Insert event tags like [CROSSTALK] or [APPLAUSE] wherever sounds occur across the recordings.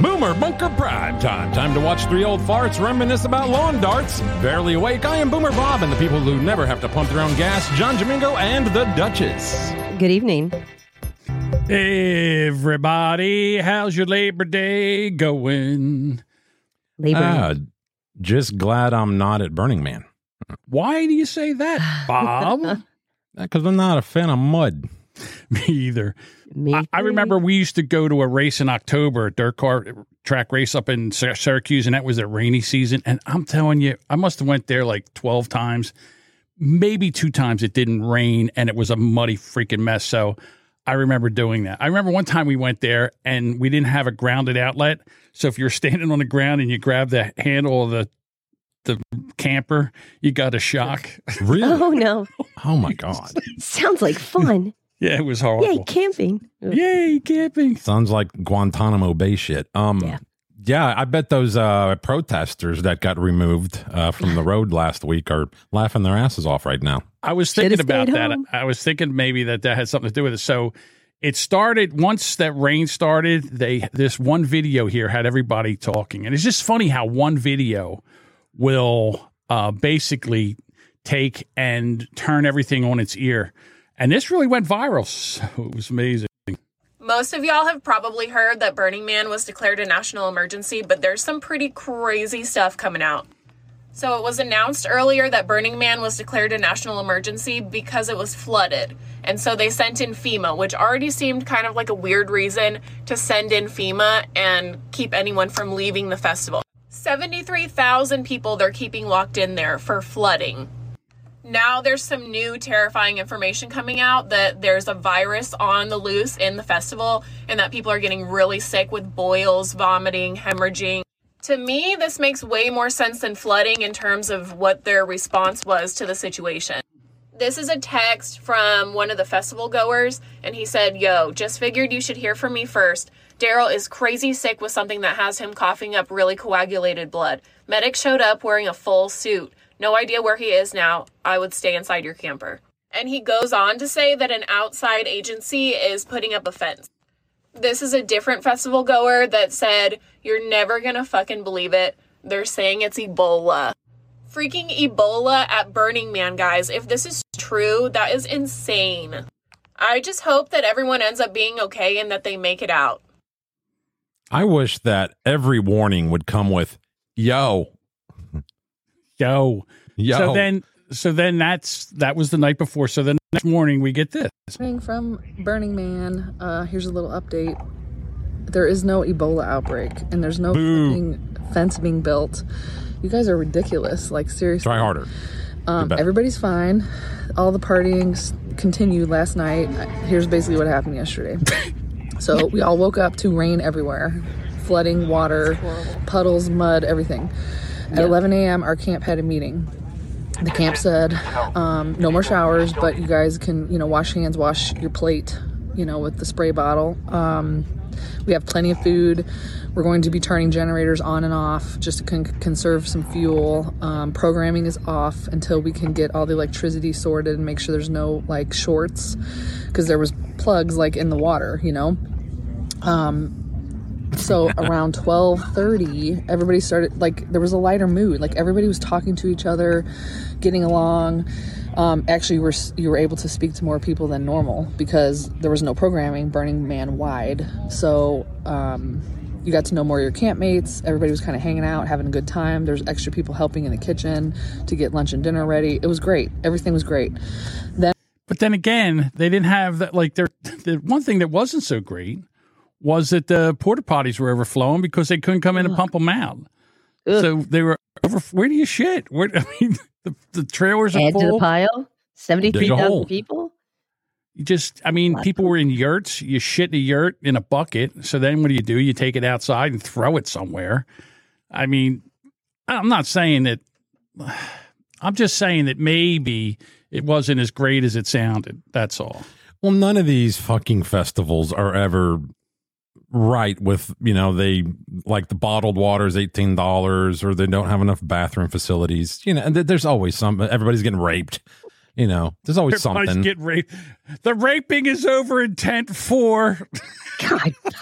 Boomer Bunker Prime Time. Time to watch three old farts reminisce about lawn darts. Barely awake, I am Boomer Bob and the people who never have to pump their own gas, John Jamingo and the Duchess. Good evening. Everybody, how's your Labor Day going? Labor. Ah, just glad I'm not at Burning Man. Why do you say that, Bob? [LAUGHS] Because I'm not a fan of mud. [LAUGHS] Me either. Me I, I remember we used to go to a race in October, a dirt car track race up in Syracuse, and that was a rainy season. And I'm telling you, I must have went there like 12 times, maybe two times. It didn't rain, and it was a muddy freaking mess. So I remember doing that. I remember one time we went there and we didn't have a grounded outlet. So if you're [LAUGHS] standing on the ground and you grab the handle of the the camper, you got a shock. Really? [LAUGHS] Oh no! oh my God. Sounds like fun. Yeah, it was horrible. Yay, camping. Yay, camping. Sounds like Guantanamo Bay shit. Um, Yeah. yeah. I bet those uh, protesters that got removed uh, from the road last week are laughing their asses off right now. I was thinking about that. home. I was thinking maybe that that had something to do with it. So it started once that rain started. They this one video here had everybody talking, and it's just funny how one video will uh, basically take and turn everything on its ear. And this really went viral. So [LAUGHS] it was amazing. Most of y'all have probably heard that Burning Man was declared a national emergency, but there's some pretty crazy stuff coming out. So it was announced earlier that Burning Man was declared a national emergency because it was flooded. And so they sent in FEMA, which already seemed kind of like a weird reason to send in FEMA and keep anyone from leaving the festival. 73,000 people they're keeping locked in there for flooding. Now there's some new terrifying information coming out that there's a virus on the loose in the festival and that people are getting really sick with boils, vomiting, hemorrhaging. To me, this makes way more sense than flooding in terms of what their response was to the situation. This is a text from one of the festival goers, and he said, Yo, just figured you should hear from me first. Daryl is crazy sick with something that has him coughing up really coagulated blood. Medic showed up wearing a full suit. No idea where he is now. I would stay inside your camper. And he goes on to say that an outside agency is putting up a fence. This is a different festival goer that said, You're never gonna fucking believe it. They're saying it's Ebola. Freaking Ebola at Burning Man, guys. If this is true, that is insane. I just hope that everyone ends up being okay and that they make it out. I wish that every warning would come with, yo, Yo. yo. So then so then that's that was the night before. So the next morning we get this. Morning from Burning Man. Uh, here's a little update. There is no Ebola outbreak, and there's no fence being built. You guys are ridiculous. Like seriously. Try harder. Um, everybody's fine. All the partying s- continued last night. Here's basically what happened yesterday. [LAUGHS] so we all woke up to rain everywhere, flooding, water, puddles, mud, everything. At 11 a.m., our camp had a meeting. The camp said, um, no more showers, but you guys can, you know, wash hands, wash your plate, you know, with the spray bottle. Um, we have plenty of food. We're going to be turning generators on and off just to con- conserve some fuel. Um, programming is off until we can get all the electricity sorted and make sure there's no like shorts because there was plugs like in the water, you know. Um, so [LAUGHS] around 12:30 everybody started like there was a lighter mood. Like everybody was talking to each other getting along. Um, actually you were you were able to speak to more people than normal because there was no programming burning man wide. So um, you got to know more of your campmates. Everybody was kind of hanging out having a good time. There's extra people helping in the kitchen to get lunch and dinner ready. It was great. Everything was great. Then But then again, they didn't have that. Like, there, [LAUGHS] the one thing that wasn't so great was that the porta potties were overflowing because they couldn't come in and pump them out. So they were over. Where do you shit? Where [LAUGHS] I mean, the, the trailers are Add to the pile. Seventy-three Dig a hole. thousand people. You just, I mean, Lot people were in yurts. You shit in a yurt in a bucket. So then what do you do? You take it outside and throw it somewhere. I mean, I'm not saying that. [SIGHS] I'm just saying that maybe it wasn't as great as it sounded. That's all. Well, none of these fucking festivals are ever right with, you know, they like the bottled water is $18 or they don't have enough bathroom facilities. You know, and th- there's always some, everybody's getting raped. You know, there's always Everybody's something. Get raped. The raping is over in tent four. God, well,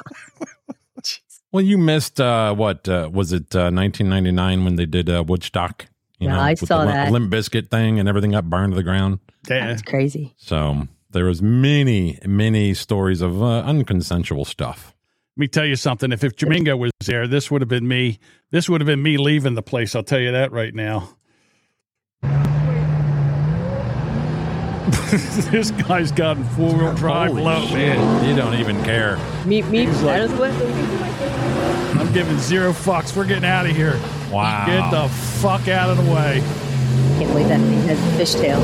[LAUGHS] Well, you missed uh, what uh, was it? Uh, 1999 when they did uh, Woodstock. You Yeah, I with saw the that. Limp Bizkit thing and everything got burned to the ground. Yeah. That's crazy. So there was many, many stories of uh, unconsensual stuff. Let me tell you something. If if Jamingo was there, this would have been me. This would have been me leaving the place. I'll tell you that right now. [LAUGHS] this guy's got four wheel drive Holy low, shit. man. You don't even care. Meet me. Like- that is what. I'm giving zero fucks. We're getting out of here. Wow. Get the fuck out of the way. Can't believe that thing has a fishtail.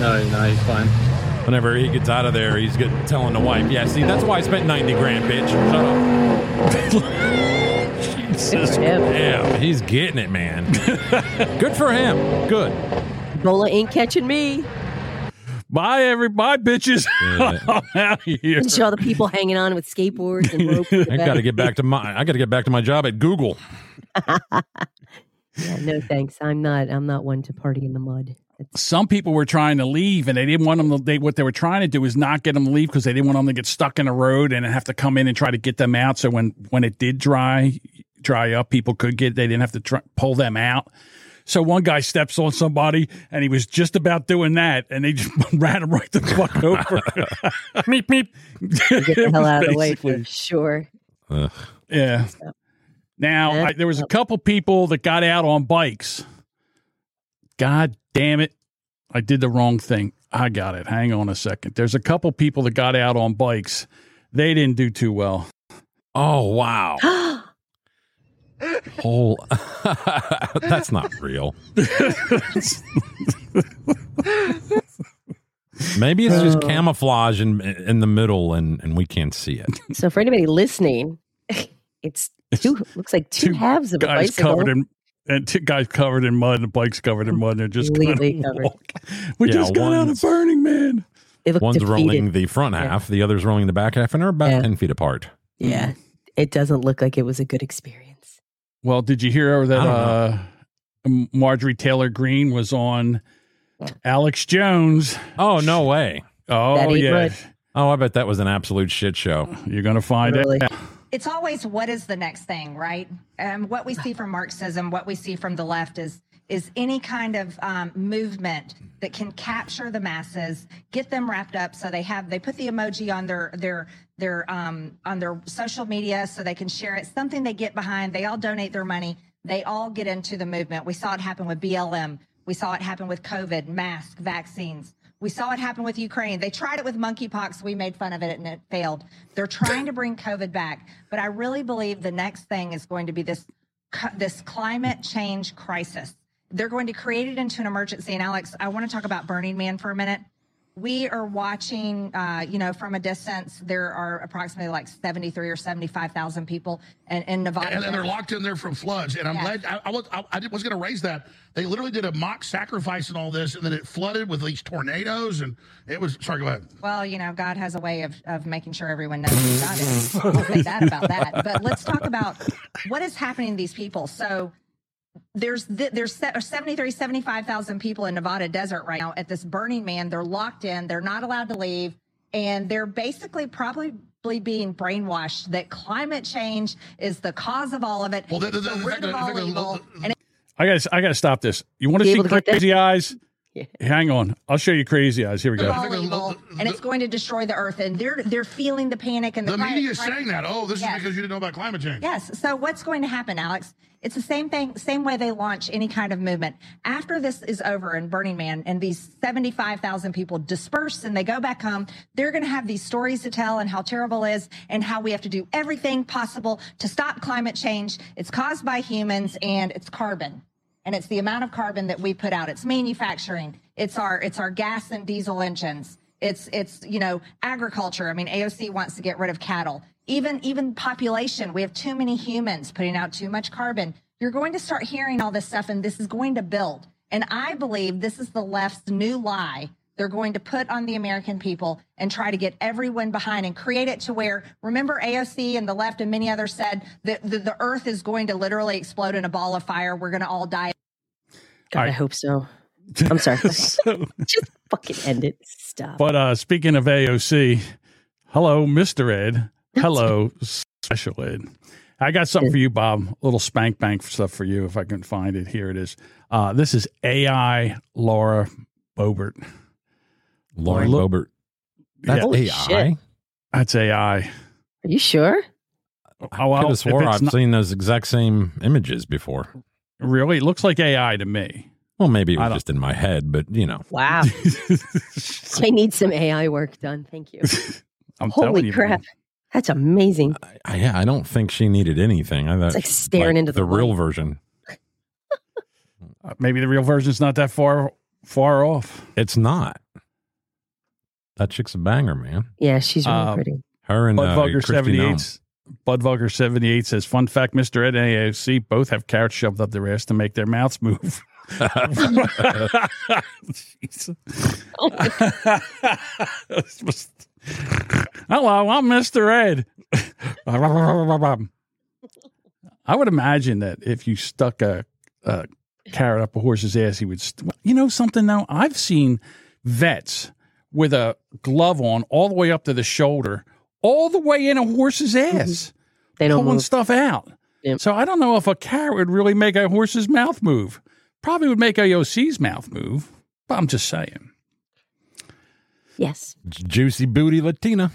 No, no, he's fine. Whenever he gets out of there, he's good telling the wife, "Yeah, see, that's why I spent ninety grand, bitch. Shut up." [LAUGHS] Jesus. for him. Yeah, he's getting it, man. [LAUGHS] good for him. Good. Bola ain't catching me. Bye, everybody, bitches. Yeah. [LAUGHS] I'm out of here. And see all the people hanging on with skateboards and ropes. I got to get back to my. I got to get back to my job at Google. Yeah, no thanks. I'm not. I'm not one to party in the mud. It's, some people were trying to leave and they didn't want them to they what they were trying to do is not get them to leave because they didn't want them to get stuck in the road and have to come in and try to get them out. So when when it did dry dry up people could get they didn't have to try, pull them out. So one guy steps on somebody and he was just about doing that and they just [LAUGHS] ran him right the fuck over. [LAUGHS] Meep meep. [LAUGHS] Get the hell out of the way for sure. Ugh. yeah now I, there was a couple people that got out on bikes god damn it I did the wrong thing. I got it. Hang on a second. There's a couple people that got out on bikes. They didn't do too well. Oh wow. [GASPS] Whole. [LAUGHS] That's not real. Maybe it's just oh. camouflage in in the middle, and and we can't see it. So for anybody listening, [LAUGHS] it's two. Looks like two, Two halves of a Guys bicycle. covered in and two guys covered in mud and the bikes covered in mud. And they're just kind Completely of [LAUGHS] covered. walk. We Yeah, just got out of Burning Man. They One's defeated. rolling the front half, the other's rolling the back half, and they're about Yeah. ten feet apart. Yeah, it doesn't look like it was a good experience. Well, did you hear that uh, Marjorie Taylor Greene was on Alex Jones? Oh no way! Oh yeah, right. Oh, I bet that was an absolute shit show. you're gonna find Really. out. It's always what is the next thing, right? Um, what we see from Marxism, what we see from the left is is any kind of um, movement that can capture the masses, get them wrapped up, so they have they put the emoji on their their their um, on their social media so they can share it. Something they get behind. They all donate their money. They all get into the movement. We saw it happen with BLM. We saw it happen with COVID, mask, vaccines. We saw it happen with Ukraine. They tried it with monkeypox. We made fun of it and it failed. They're trying to bring COVID back, but I really believe the next thing is going to be this this climate change crisis. They're going to create it into an emergency. And Alex, I want to talk about Burning Man for a minute. We are watching, uh, you know, from a distance. There are approximately like seventy-three or seventy-five thousand people in, in Nevada. and, and they're locked in there from floods. And I'm Yeah. glad I, I was I, I was going to raise that. They literally did a mock sacrifice and all this, and then it flooded with these tornadoes, and it was. Sorry, go ahead. Well, you know, God has a way of, of making sure everyone knows who God is. I'll say that about that. But let's talk about what is happening to these people. So there's th- there's se- 73, 75,000 people in Nevada desert right now at this Burning Man. They're locked in. They're not allowed to leave. And they're basically probably being brainwashed that climate change is the cause of all of it. Well, the- the- It's the the root fact of that- all the- the- evil. And I got I got to stop this. You want to see able to get that? crazy eyes? [LAUGHS] Yeah. Hang on. I'll show you crazy eyes. Here we go. evil, and it's going to destroy the earth. And they're they're feeling the panic and the, The media is saying that. Oh, this Yes. is because you didn't know about climate change. Yes. So what's going to happen, Alex? It's the same thing, same way they launch any kind of movement. After this is over in Burning Man and these 75,000 people disperse and they go back home, they're going to have these stories to tell and how terrible it is and how we have to do everything possible to stop climate change. It's caused by humans and it's carbon. And it's the amount of carbon that we put out. It's manufacturing. It's our it's our gas and diesel engines. It's it's you know agriculture. I mean AOC wants to get rid of cattle. Even even population. We have too many humans putting out too much carbon. You're going to start hearing all this stuff, and this is going to build. And I believe this is the left's new lie. They're going to put on the American people and try to get everyone behind and create it to where, remember, AOC and the left and many others said that the, the earth is going to literally explode in a ball of fire. We're going to all die. God, All I hope so. [LAUGHS] I'm sorry. [LAUGHS] So- [LAUGHS] Just fucking end it. Stop. but uh, speaking of AOC, hello, Mr. Ed. Hello, special ed. I got something for you, Bob. A little spank bank stuff for you if I can find it. Here it is. Uh, this is AI Laura Boebert. Lauren Look- Boebert. That's Holy AI. shit. That's AI. Are you sure? Oh, I well, could have swore I've not- seen those exact same images before. really, it looks like AI to me. Well, maybe it was just in my head, but you know, Wow. [LAUGHS] I need some AI work done. Thank you. I'm telling Holy you, crap. That's amazing. I, I, yeah, I don't think she needed anything. I thought It's like staring into the, the real version. Uh, maybe the real version's not that far far off. It's not. That chick's a banger, man. Yeah, she's really Uh, pretty. Her and Bud uh, Vogger Kristi seventy Noem. eight. Bud Vogger seventy eight says, "Fun fact: Mister Ed and AOC both have carrots shoved up their ass to make their mouths move." [LAUGHS] [LAUGHS] Jeez. [LAUGHS] It's just- Hello, I'm Mister Ed. [LAUGHS] I would imagine that if you stuck a, a carrot up a horse's ass, he would. St- you know something now? I've seen vets with a glove on all the way up to the shoulder, all the way in a horse's mm-hmm. ass, They don't pulling move. stuff out. Yep. So I don't know if a carrot would really make a horse's mouth move. Probably would make AOC's mouth move. But I'm just saying. Yes. Juicy booty Latina.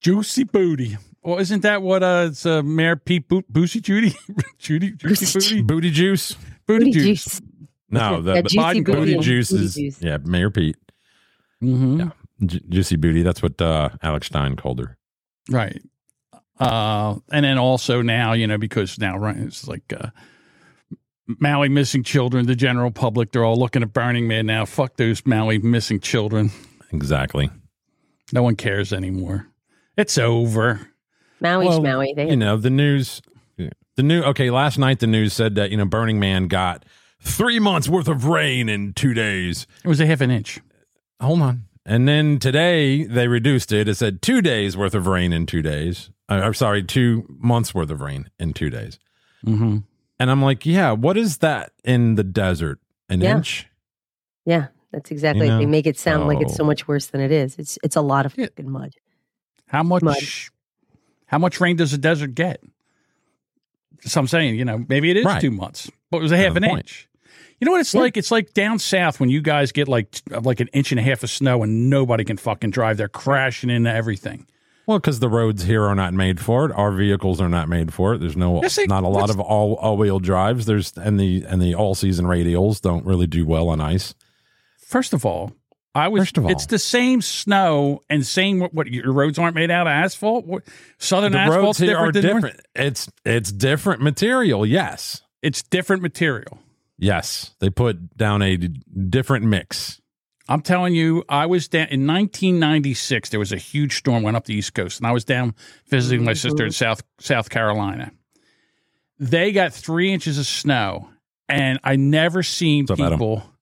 Juicy booty. Well, isn't that what uh, it's uh, Mayor Pete Bo- Boosie Judy? [LAUGHS] Judy Juicy booty? Booty juice. Booty, Booty juice. juice. No, the, Yeah, the juicy Biden booty booty and juice booty is juice. yeah, Mayor Pete. Mm-hmm. Yeah. Ju- juicy booty. That's what uh, Alex Stein called her. Right. Uh, and then also now, you know, because now, right, it's like uh, Maui missing children, the general public, they're all looking at Burning Man now. Fuck those Maui missing children. Exactly. No one cares anymore. It's over. Maui's Well, Maui. They You know, the news, the new, okay, last night the news said that, you know, Burning Man got three months worth of rain in two days. It was a half an inch. Hold on. And then today they reduced it. It said two days worth of rain in two days. Uh, I'm sorry, two months worth of rain in two days. Mm-hmm. And I'm like, yeah, what is that in the desert? An Yeah. inch? yeah, that's exactly. know, they make it sound like it's so- so much worse than it is. It's it's a lot of Yeah. fucking mud. How much? Mud. How much rain does the desert get? So I'm saying, you know, maybe it is Right. two months, but it was a half the an point. inch. You know what it's Yeah. like? It's like down south when you guys get like uh, like an inch and a half of snow and nobody can fucking drive. They're crashing into everything. Well, because the roads here are not made for it. Our vehicles are not made for it. There's no, Yes, they- not a lot of all all wheel drives. There's and the and the all season radials don't really do well on ice. First of all, I was. First of all. it's the same snow and same what, what your roads aren't made out of asphalt. What, Southern the asphalt's roads here different are than North- different. It's it's different material. Yes, It's different material. yes. They put down a d- different mix. I'm telling you, I was down in 1996. There was a huge storm went up the East Coast, and I was down visiting my sister in mm-hmm. South South Carolina. They got three inches of snow, and I never seen What's up, Adam? people.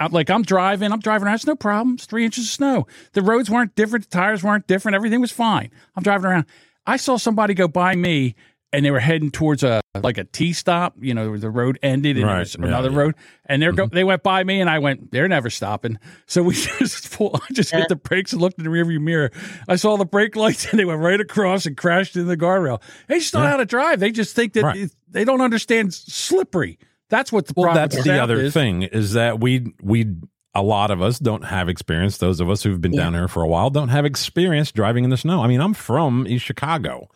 I'm like I'm driving, I'm driving around. It's no problem. It's three inches of snow. The roads weren't different. The tires weren't different. Everything was fine. I'm driving around. I saw somebody go by me, and they were heading towards a like a T stop. You know, the road ended, and there Right, yeah, another yeah. road, and they're go, mm-hmm. they went by me, and I went, they're never stopping. So we [LAUGHS] just pull, I just hit the brakes and looked in the rearview mirror. I saw the brake lights, [LAUGHS] and they went right across and crashed into the guardrail. They just don't know how to drive. They just think that Right. they don't understand slippery. That's what the Well, that's the other is. thing is that we we a lot of us don't have experience. Those of us who've been Yeah. down here for a while don't have experience driving in the snow. I mean, I'm from East Chicago,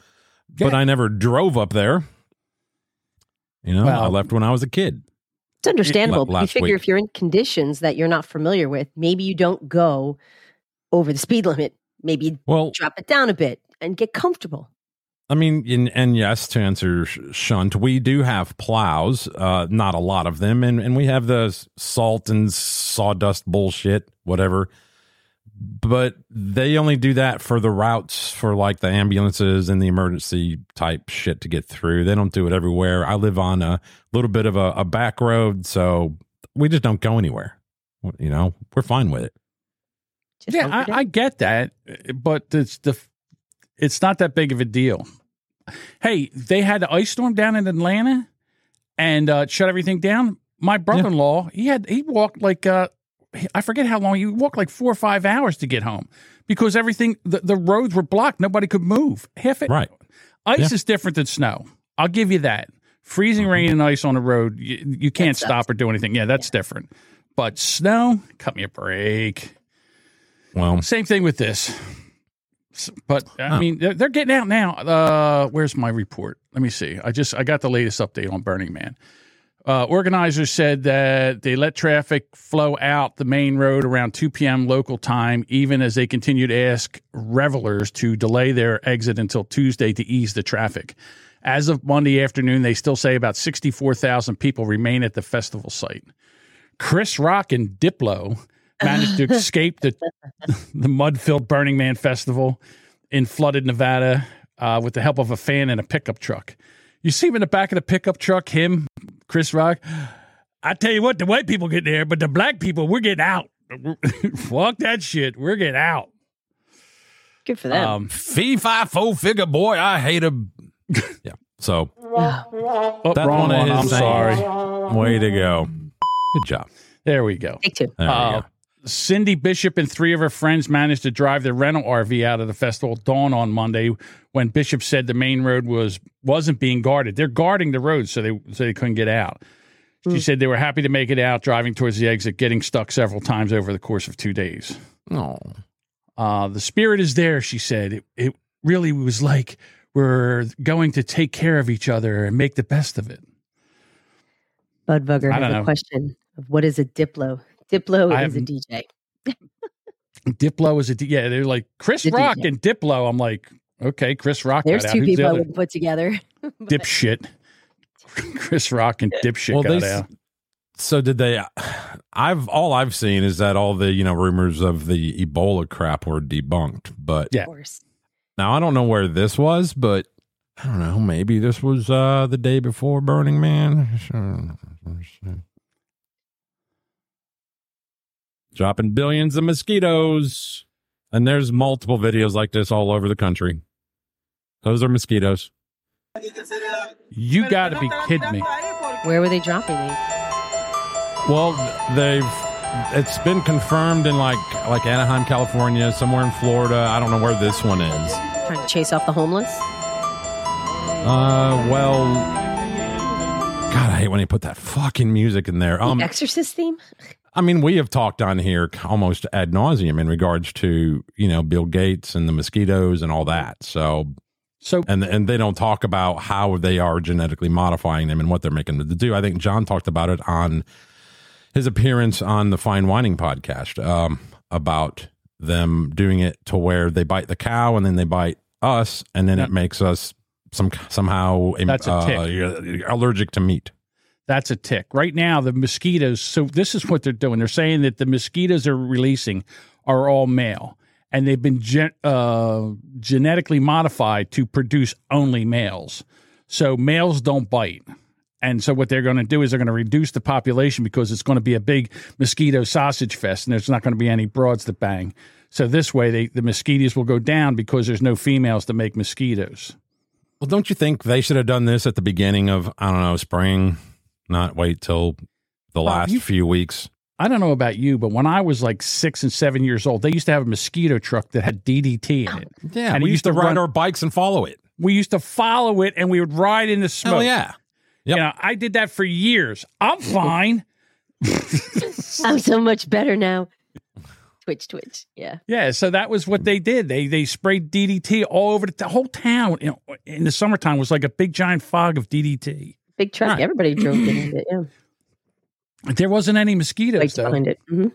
but I never drove up there. You know, I left when I was a kid. It's understandable. but you figure week. if you're in conditions that you're not familiar with, maybe you don't go over the speed limit. Maybe Well, drop it down a bit and get comfortable. I mean, in, and yes, to answer Shunt, we do have plows, uh, not a lot of them, and, and we have the salt and sawdust bullshit, whatever. But they only do that for the routes for like the ambulances and the emergency type shit to get through. They don't do it everywhere. I live on a little bit of a, a back road, so we just don't go anywhere. You know, we're fine with it. Just Yeah, hope it I, I get that, but it's the it's not that big of a deal. Hey, they had the ice storm down in Atlanta and uh, shut everything down. My brother-in-law, he had he walked like uh, I forget how long he walked like four or five hours to get home because everything the, the roads were blocked. Nobody could move. Half it. Right. Ice Yeah. is different than snow. I'll give you that. Freezing rain and ice on the road, you, you can't sucks. stop or do anything. Yeah, that's different. But snow, cut me a break. Well, Same thing with this. But I mean, they're, they're getting out now. Uh, where's my report? Let me see. I just I got the latest update on Burning Man. Uh, organizers said that they let traffic flow out the main road around 2 p.m. local time, even as they continue to ask revelers to delay their exit until Tuesday to ease the traffic. As of Monday afternoon, they still say about 64,000 people remain at the festival site. Chris Rock and Diplo managed to escape the [LAUGHS] the mud-filled Burning Man festival in flooded Nevada uh, with the help of a fan and a pickup truck. You see him in the back of the pickup truck, him, Chris Rock. I tell you what, the white people get there, but the black people, we're getting out. [LAUGHS] Fuck that shit. We're getting out. Good for them. Um, fee fi fo figure boy, I hate him. [LAUGHS] yeah. So oh, that wrong one one. is I'm sorry. way to go. Good job. There we go. Take two. There we Uh, go. Cindy Bishop and three of her friends managed to drive their rental RV out of the festival dawn on Monday when Bishop said the main road was wasn't being guarded. They're guarding the road so they so they couldn't get out. She said they were happy to make it out, driving towards the exit, getting stuck several times over the course of two days. Oh, Uh, the spirit is there, she said. It, it really was like we're going to take care of each other and make the best of it. Budvugger I has a question of what is a Diplo? Diplo I is a haven't- DJ. Diplo is a D- yeah. They're like Chris The Rock DJ. and Diplo. I'm like, okay, Chris Rock. There's got out. two Who's the people I other? would put together. [LAUGHS] dipshit. [LAUGHS] Chris Rock and dipshit well, got they. out. So did they? I've all I've seen is that all the you know rumors of the Ebola crap were debunked. But Yeah. Of course. now I don't know where this was, but I don't know. Maybe this was uh the day before Burning Man. Dropping billions of mosquitoes, and there's multiple videos like this all over the country. Those are mosquitoes. You got to be kidding me. Where were they dropping these? Well, they've it's been confirmed in like like Anaheim, California, somewhere in Florida. I don't know where this one is. Trying to chase off the homeless? Uh, well, God, I hate when they put that fucking music in there. Um, the Exorcist theme? I mean, we have talked on here almost ad nauseum in regards to you know Bill Gates and the mosquitoes and all that. So, So and and they don't talk about how they are genetically modifying them and what they're making them to do. I think John talked about it on his appearance on the Fine Whining podcast um, about them doing it to where they bite the cow and then they bite us, and then Yeah. it makes us some somehow That's a uh, tick. allergic to meat. That's a tick. Right now, the mosquitoes. So this is what they're doing. They're saying that the mosquitoes are releasing are all male, and they've been gen- uh, genetically modified to produce only males. So males don't bite. And so what they're going to do is they're going to reduce the population because it's going to be a big mosquito sausage fest, and there's not going to be any broads that bang. So this way, they, the mosquitoes will go down because there's no females to make mosquitoes. Well, don't you think they should have done this at the beginning of I don't know spring, not wait till the last you- few weeks? I don't know about you, but when I was like six and seven years old, they used to have a mosquito truck that had DDT in it. Yeah, And we it used to used to ride run- our bikes and follow it. We used to follow it and we would ride in the smoke. Hell yeah! Yep. You know, I did that for years. I'm fine. [LAUGHS] I'm so much better now. Twitch, twitch. Yeah. Yeah, so that was what they did. They they sprayed DDT all over the, the whole town. You know, in the summertime was like a big giant fog of DDT. Big truck. Right. Everybody drove behind [CLEARS THROAT] it. Yeah. There wasn't any mosquitoes Bikes though. behind it. hmm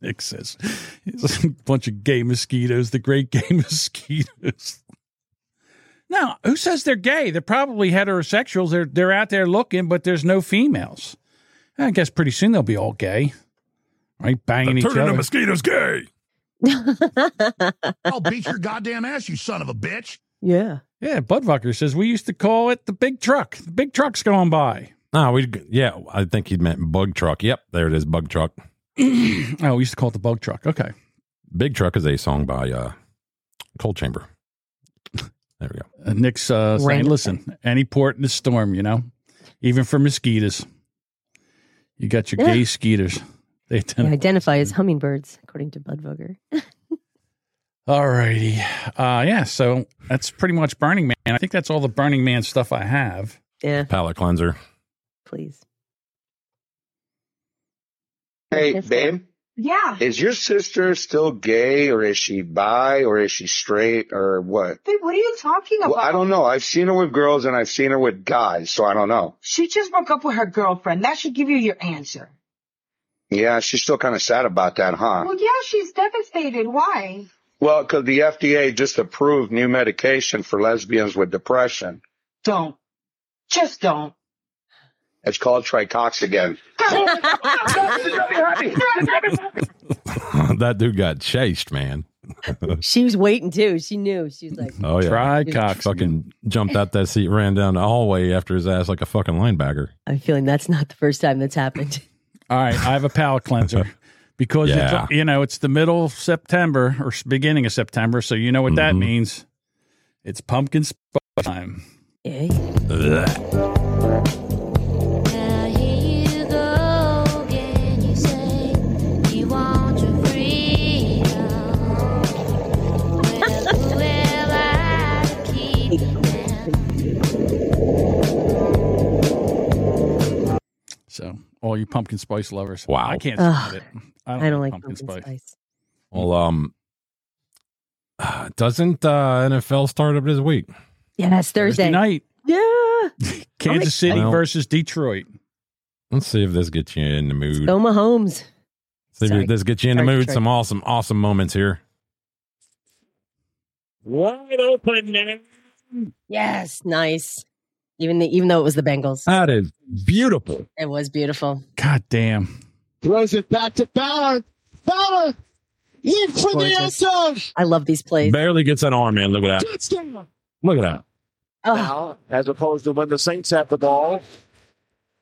Nick says, "It's [LAUGHS] a bunch of gay mosquitoes, the great gay [LAUGHS] mosquitoes." Now, who says they're gay? They're probably heterosexuals. They're they're out there looking, but there's no females. I guess pretty soon they'll be all gay, right? Banging each other. The mosquitoes gay. [LAUGHS] I'll beat your goddamn ass, you son of a bitch. Yeah. Yeah, Budweiser says we used to call it the big truck. The big truck's going by. No, we yeah. I think he meant bug truck. Yep, there it is, bug truck. [CLEARS THROAT] Oh, we used to call it the bug truck. Okay. Big truck is a song by uh, Coal Chamber. There we go. Uh, Nick's uh, saying, listen, any port in the storm, you know, even for mosquitoes, you got your Yeah. gay skeeters. They They identify as hummingbirds, according to Budvogger. [LAUGHS] All righty. Uh, yeah, so that's pretty much Burning Man. I think that's all the Burning Man stuff I have. Yeah, Palate cleanser. please. Hey, Yes, babe, Yeah. is your sister still gay or is she bi or is she straight or what? Babe, what are you talking about? Well, I don't know. I've seen her with girls and I've seen her with guys, so I don't know. She just broke up with her girlfriend. That should give you your answer. Yeah, she's still kind of sad about that, huh? Well, yeah, she's devastated. Why? Well, because the FDA just approved new medication for lesbians with depression. Don't. Just don't. It's called Tricoxagen. [LAUGHS] that dude got chased, man. [LAUGHS] She was waiting too. She knew. She was like, Oh yeah. Try Cox. Fucking jumped out that seat, ran down the hallway after his ass like a fucking linebacker. I'm feeling that's not the first time that's happened. All right, I have a palate cleanser [LAUGHS] because Yeah. it's, you know it's the middle of September or beginning of September, so you know what that Mhm. means. It's pumpkin spice time. Yeah. Ugh. [LAUGHS] So all you pumpkin spice lovers, Wow. I can't Ugh. stand it. I don't, I don't like pumpkin, pumpkin spice. spice. Well, um, doesn't uh, NFL start up this week? Yes, Thursday. night, Yeah. [LAUGHS] Kansas City Well- versus Detroit. Let's see if this gets you in the mood. Go Mahomes. See Sorry. if this gets you in the Sorry, mood. Detroit. Some awesome, awesome moments here. Wide open now. Yes, nice. Even the, even though it was the Bengals, That is beautiful. it was beautiful. God damn! Throws it back to Ballard. Ballard in for the end zone. I love these plays. Barely gets an arm in. Look at that. Touchdown. Look at that. Oh, Now, as opposed to when the Saints have the ball.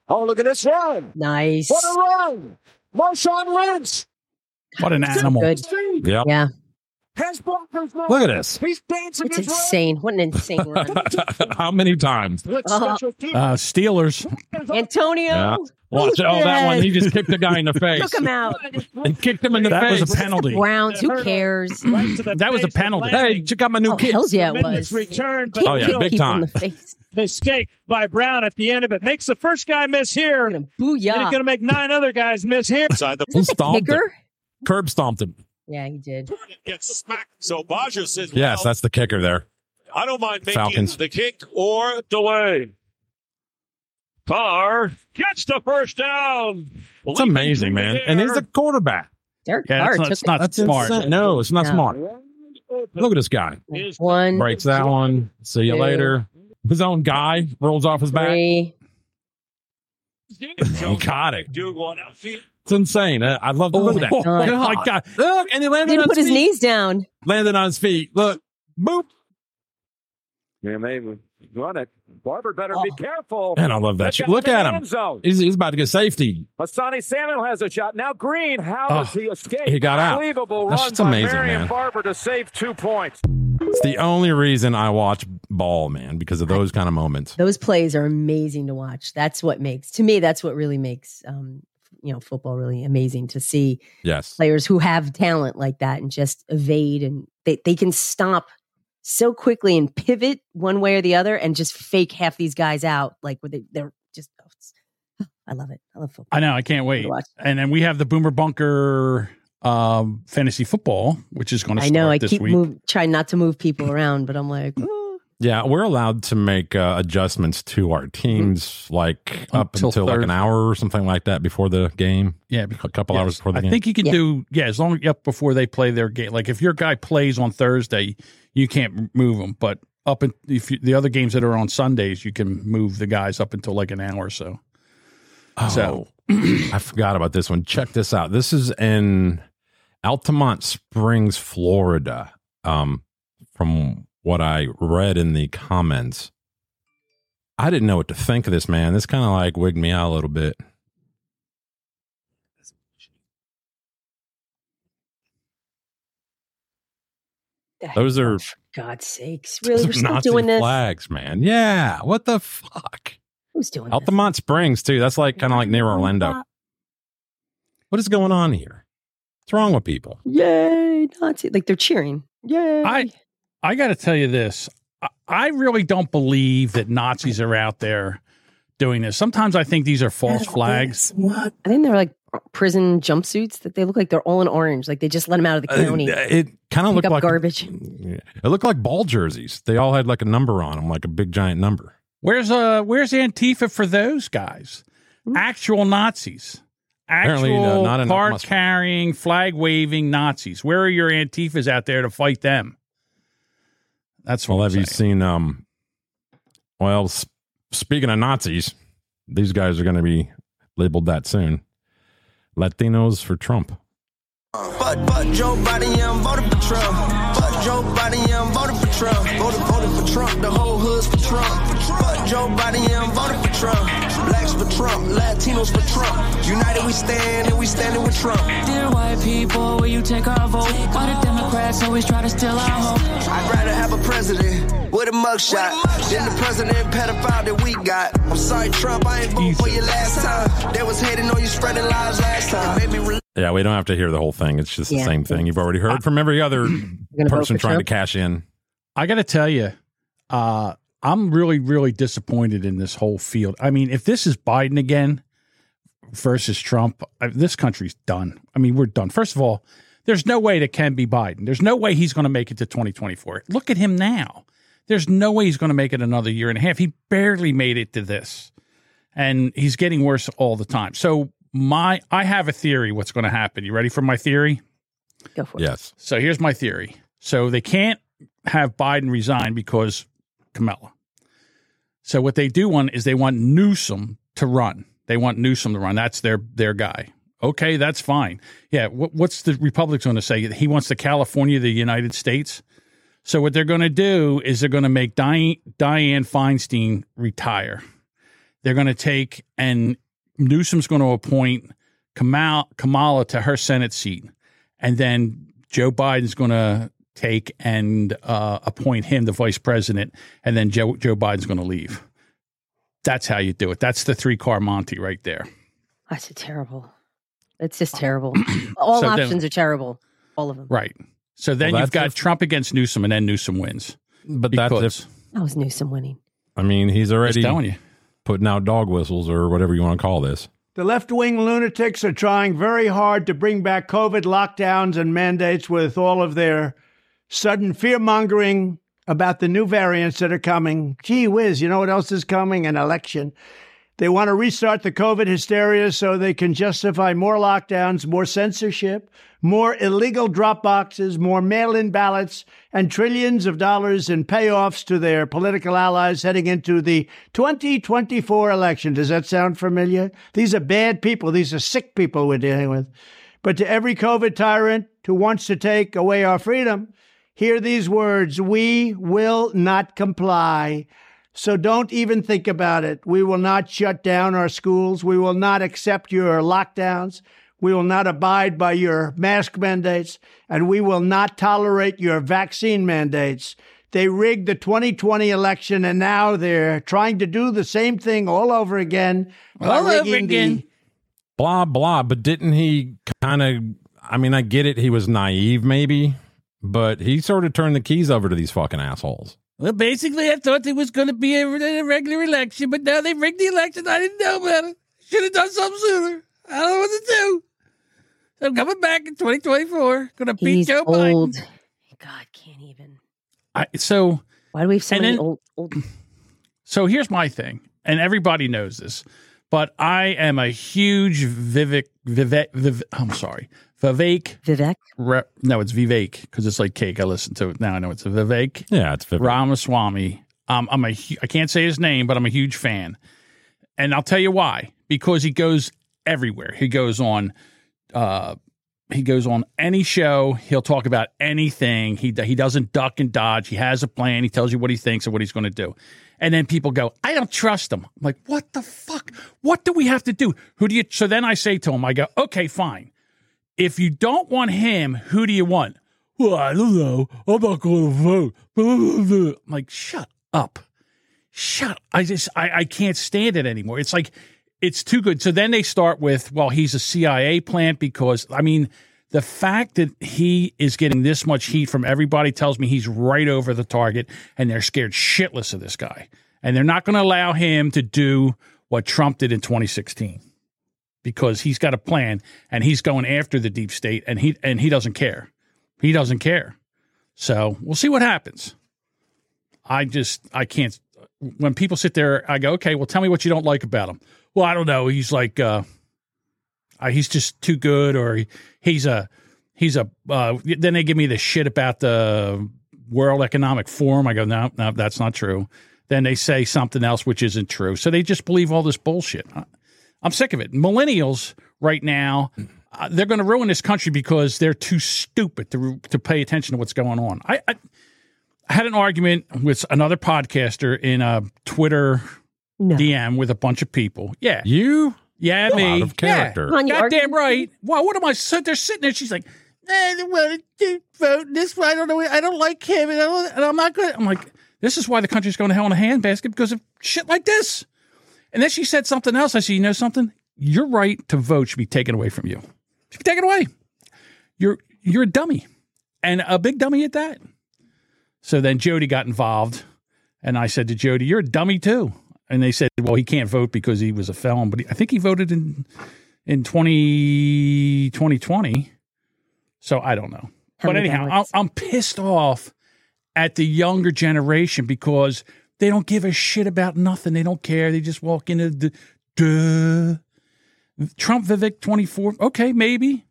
Oh, look at this run. nice. What a run. Marshawn Lynch. What an animal! Good. Yep. Yeah, Has blockers now. Look at this. He's dancing it's his way. insane. What an insane [LAUGHS] run. How many times? Special teams. Uh, Steelers. Antonio Yeah. Watch it. Oh, that one. He just kicked the guy in the face took him out. and kicked him in the That face. That was a penalty. Browns. Who cares? [LAUGHS] Right to the That was a penalty. Hey, check out my new Oh, kid. hell yeah, it was. return, but Oh, yeah, big time. In the mistake by Brown at the end of it. Makes the first guy miss here. Look at And him. he's going to make nine other guys miss here. Inside the He stomped him. Kicker? Curb stomped him. Yeah, he did. gets smacked. So Baja says, Yes, well, that's the kicker there. I don't mind making Falcons. the kick or delay. Carr gets the first down. It's amazing, man. And he's the quarterback. Derek Yeah, Carr that's not, took it's not That's smart. insane. No, it's not No. smart. Look at this guy. it. one, Breaks that one. See you Two. later. His own guy rolls off his back. three. He caught it. [LAUGHS] Do one outfield. It's insane. I I love to look at that. Oh, God. Oh my God. Look, and he landed Didn't on put his his knees down. Landed on his feet. Look. Boop. Yeah, they run it. Barber better Oh. be careful. Man, I love that shit. Look at him. He's, he's about to get safety. Hassani Samuel has a shot. Now Green, how Oh, does he escape? he got out. Unbelievable That's run just by amazing, Marion man. Barber to save two points. It's the only reason I watch ball, man, because of those kind of moments. Those plays are amazing to watch. That's what makes, to me, that's what really makes, um, you know, football really amazing to see Yes. players who have talent like that and just evade and they, they can stop so quickly and pivot one way or the other and just fake half these guys out. Like where they, they're just, oh, [SIGHS] I love it. I love football. I know. I can't wait. Watch. And then we have the Boomer Bunker um, fantasy football, which is going to I know I this keep week. move, trying not to move people around, but I'm like, [CLEARS THROAT] oh, Yeah, we're allowed to make uh, adjustments to our teams, like up Until until like an hour or something like that before the game. yeah, A couple hours before the I game. think you can Yeah. do yeah as long yep before they play their game. Like if your guy plays on Thursday, you can't move them, but up in, if you, the other games that are on Sundays, you can move the guys up until like an hour or so. Oh, So- I forgot about this one. Check this out. This is in Altamonte Springs, Florida. Um, from what I read in the comments, I didn't know what to think of this man. This kind of like wigged me out a little bit. Those are oh, for God's sakes. Really? We're still Nazi doing this? flags, man. Yeah. What the fuck? Who's doing this? Altamonte Springs too. That's like kind of like near Orlando. What is going on here? What's wrong with people? Yay, Nazi. Like they're cheering. Yay! I I got to tell you this. I, I really don't believe that Nazis are out there doing this. Sometimes I think these are false flags. I think they're like prison jumpsuits that they look like they're all in orange. Like they just let them out of the county. Uh, it kind of looked up like garbage. It looked like ball jerseys. They all had like a number on them, like a big giant number. Where's uh where's Antifa for those guys? Actual Nazis. Apparently, uh, not enough card carrying, flag waving Nazis. Where are your Antifas out there to fight them? That's what Well, I'm have you seen? Um, well, s- speaking of Nazis, these guys are going to be labeled that soon. Latinos for Trump. But but Joe Biden, yeah, I'm voting for Trump. But Joe Biden, yeah, I'm voting for Trump. Voted, voted for Trump, the whole hood's for Trump. But Joe Biden, yeah, I'm voting for Trump. Blacks for Trump, Latinos for Trump. United we stand and we standing with Trump. Dear white people, will you take our vote? Why the Democrats always try to steal our hope? I'd rather have a president with a mugshot than the president pedophile that we got. I'm sorry, Trump, I ain't vote for you last time. They was hating on you spreading lies last time. It made me re- Yeah, we don't have to hear the whole thing. It's just the Yeah. same thing you've already heard from every other [CLEARS THROAT] person for trying to cash in. I got to tell you, uh, I'm really, really disappointed in this whole field. I mean, if this is Biden again versus Trump, this country's done. I mean, we're done. First of all, there's no way that can be Biden. There's no way he's going to make it to 2024. Look at him now. There's no way he's going to make it another year and a half. He barely made it to this, and he's getting worse all the time. So my, I have a theory. What's going to happen? You ready for my theory? Go for it. Yes. So here's my theory. So they can't have Biden resign because Kamala. So what they do want is they want Newsom to run. They want Newsom to run. That's their their guy. Okay, that's fine. Yeah, what, what's the Republicans going to say? He wants the California, the United States. So what they're going to do is they're going to make Diane, Diane Feinstein retire. They're going to take and Newsom's going to appoint Kamala, Kamala to her Senate seat, and then Joe Biden's going to take and uh, appoint him the vice president, and then Joe Joe Biden's going to leave. That's how you do it. That's the three car Monty right there. That's a terrible. It's just terrible. [CLEARS THROAT] All So then- options are terrible. All of them. Right. So then Well, you've got that's Trump against Newsom, and then Newsom wins. But that's Because- if That was Newsom winning. I mean he's already telling you. putting out dog whistles or whatever you want to call this. The left wing lunatics are trying very hard to bring back COVID lockdowns and mandates with all of their sudden fear mongering about the new variants that are coming. Gee whiz, you know what else is coming? An election. They want to restart the COVID hysteria so they can justify more lockdowns, more censorship, more illegal drop boxes, more mail in ballots, and trillions of dollars in payoffs to their political allies heading into the 2024 election. Does that sound familiar? These are bad people. These are sick people we're dealing with. But to every COVID tyrant who wants to take away our freedom, hear these words We will not comply. So don't even think about it. We will not shut down our schools. We will not accept your lockdowns. We will not abide by your mask mandates. And we will not tolerate your vaccine mandates. They rigged the 2020 election and now they're trying to do the same thing all over again. by All over rigging the- Blah blah. But didn't he kind of? I mean, I get it. He was naive, maybe, but he sort of turned the keys over to these fucking assholes. Well, basically, I thought it was going to be a, a regular election, but now they rigged the election. I didn't know about it. Should have done something sooner. I don't know what to do. So I'm coming back in 2024. Going to beat He's Joe old. Biden. God, can't even. I, so Why do we have so many then- old old? [CLEARS THROAT] So here's my thing, and everybody knows this, but I am a huge Vivek Vivek. Viv, I'm sorry, Vivek. Vivek. Re, no, it's Vivek because it's like cake. I listen to it now. I know it's a Vivek. Yeah, it's Vivek. Ramaswamy. Um, I'm a. hu- I can't say his name, but I'm a huge fan, and I'll tell you why. Because he goes everywhere. He goes on. Uh, he goes on any show. He'll talk about anything. He he doesn't duck and dodge. He has a plan. He tells you what he thinks and what he's going to do. And then people go, I don't trust him. I'm like, what the fuck? What do we have to do? Who do you? So then I say to him, I go, okay, fine. If you don't want him, who do you want? Well, I don't know. I'm not going to vote. I'm [LAUGHS] like, shut up. Shut. I just, I, I can't stand it anymore. It's like, it's too good. So then they start with, well, he's a CIA plant because, I mean, The fact that he is getting this much heat from everybody tells me he's right over the target and they're scared shitless of this guy. And they're not going to allow him to do what Trump did in 2016 because he's got a plan and he's going after the deep state and he and he doesn't care. He doesn't care. So, we'll see what happens. I just I can't when people sit there I go, "Okay, well tell me what you don't like about him." Well, I don't know. He's like uh uh, he's just too good, or he, he's a he's a. Uh, then they give me the shit about the World Economic Forum. I go, no, no, that's not true. Then they say something else which isn't true. So they just believe all this bullshit. I'm sick of it. Millennials right now, uh, they're going to ruin this country because they're too stupid to to pay attention to what's going on. I, I, I had an argument with another podcaster in a Twitter DM with a bunch of people. Yeah, you. Yeah, You're me. out of character. Yeah. Come on, Goddamn right. Why? What am I? So they're sitting there. She's like, eh, well, vote this. I don't know. I don't like him, and, I don't, and I'm not good. I'm like, this is why the country's going to hell in a handbasket because of shit like this. And then she said something else. I said, you know something? Your right to vote should be taken away from you. Should be taken away. You're you're a dummy, and a big dummy at that. So then Jody got involved, and I said to Jody, "You're a dummy too." And they said, "Well, he can't vote because he was a felon, but he, I think he voted in in 20, 2020. So I don't know. But anyhow, I'm. I'm pissed off at the younger generation because they don't give a shit about nothing. They don't care. They just walk into the duh. Trump Vivek 24. Okay, maybe.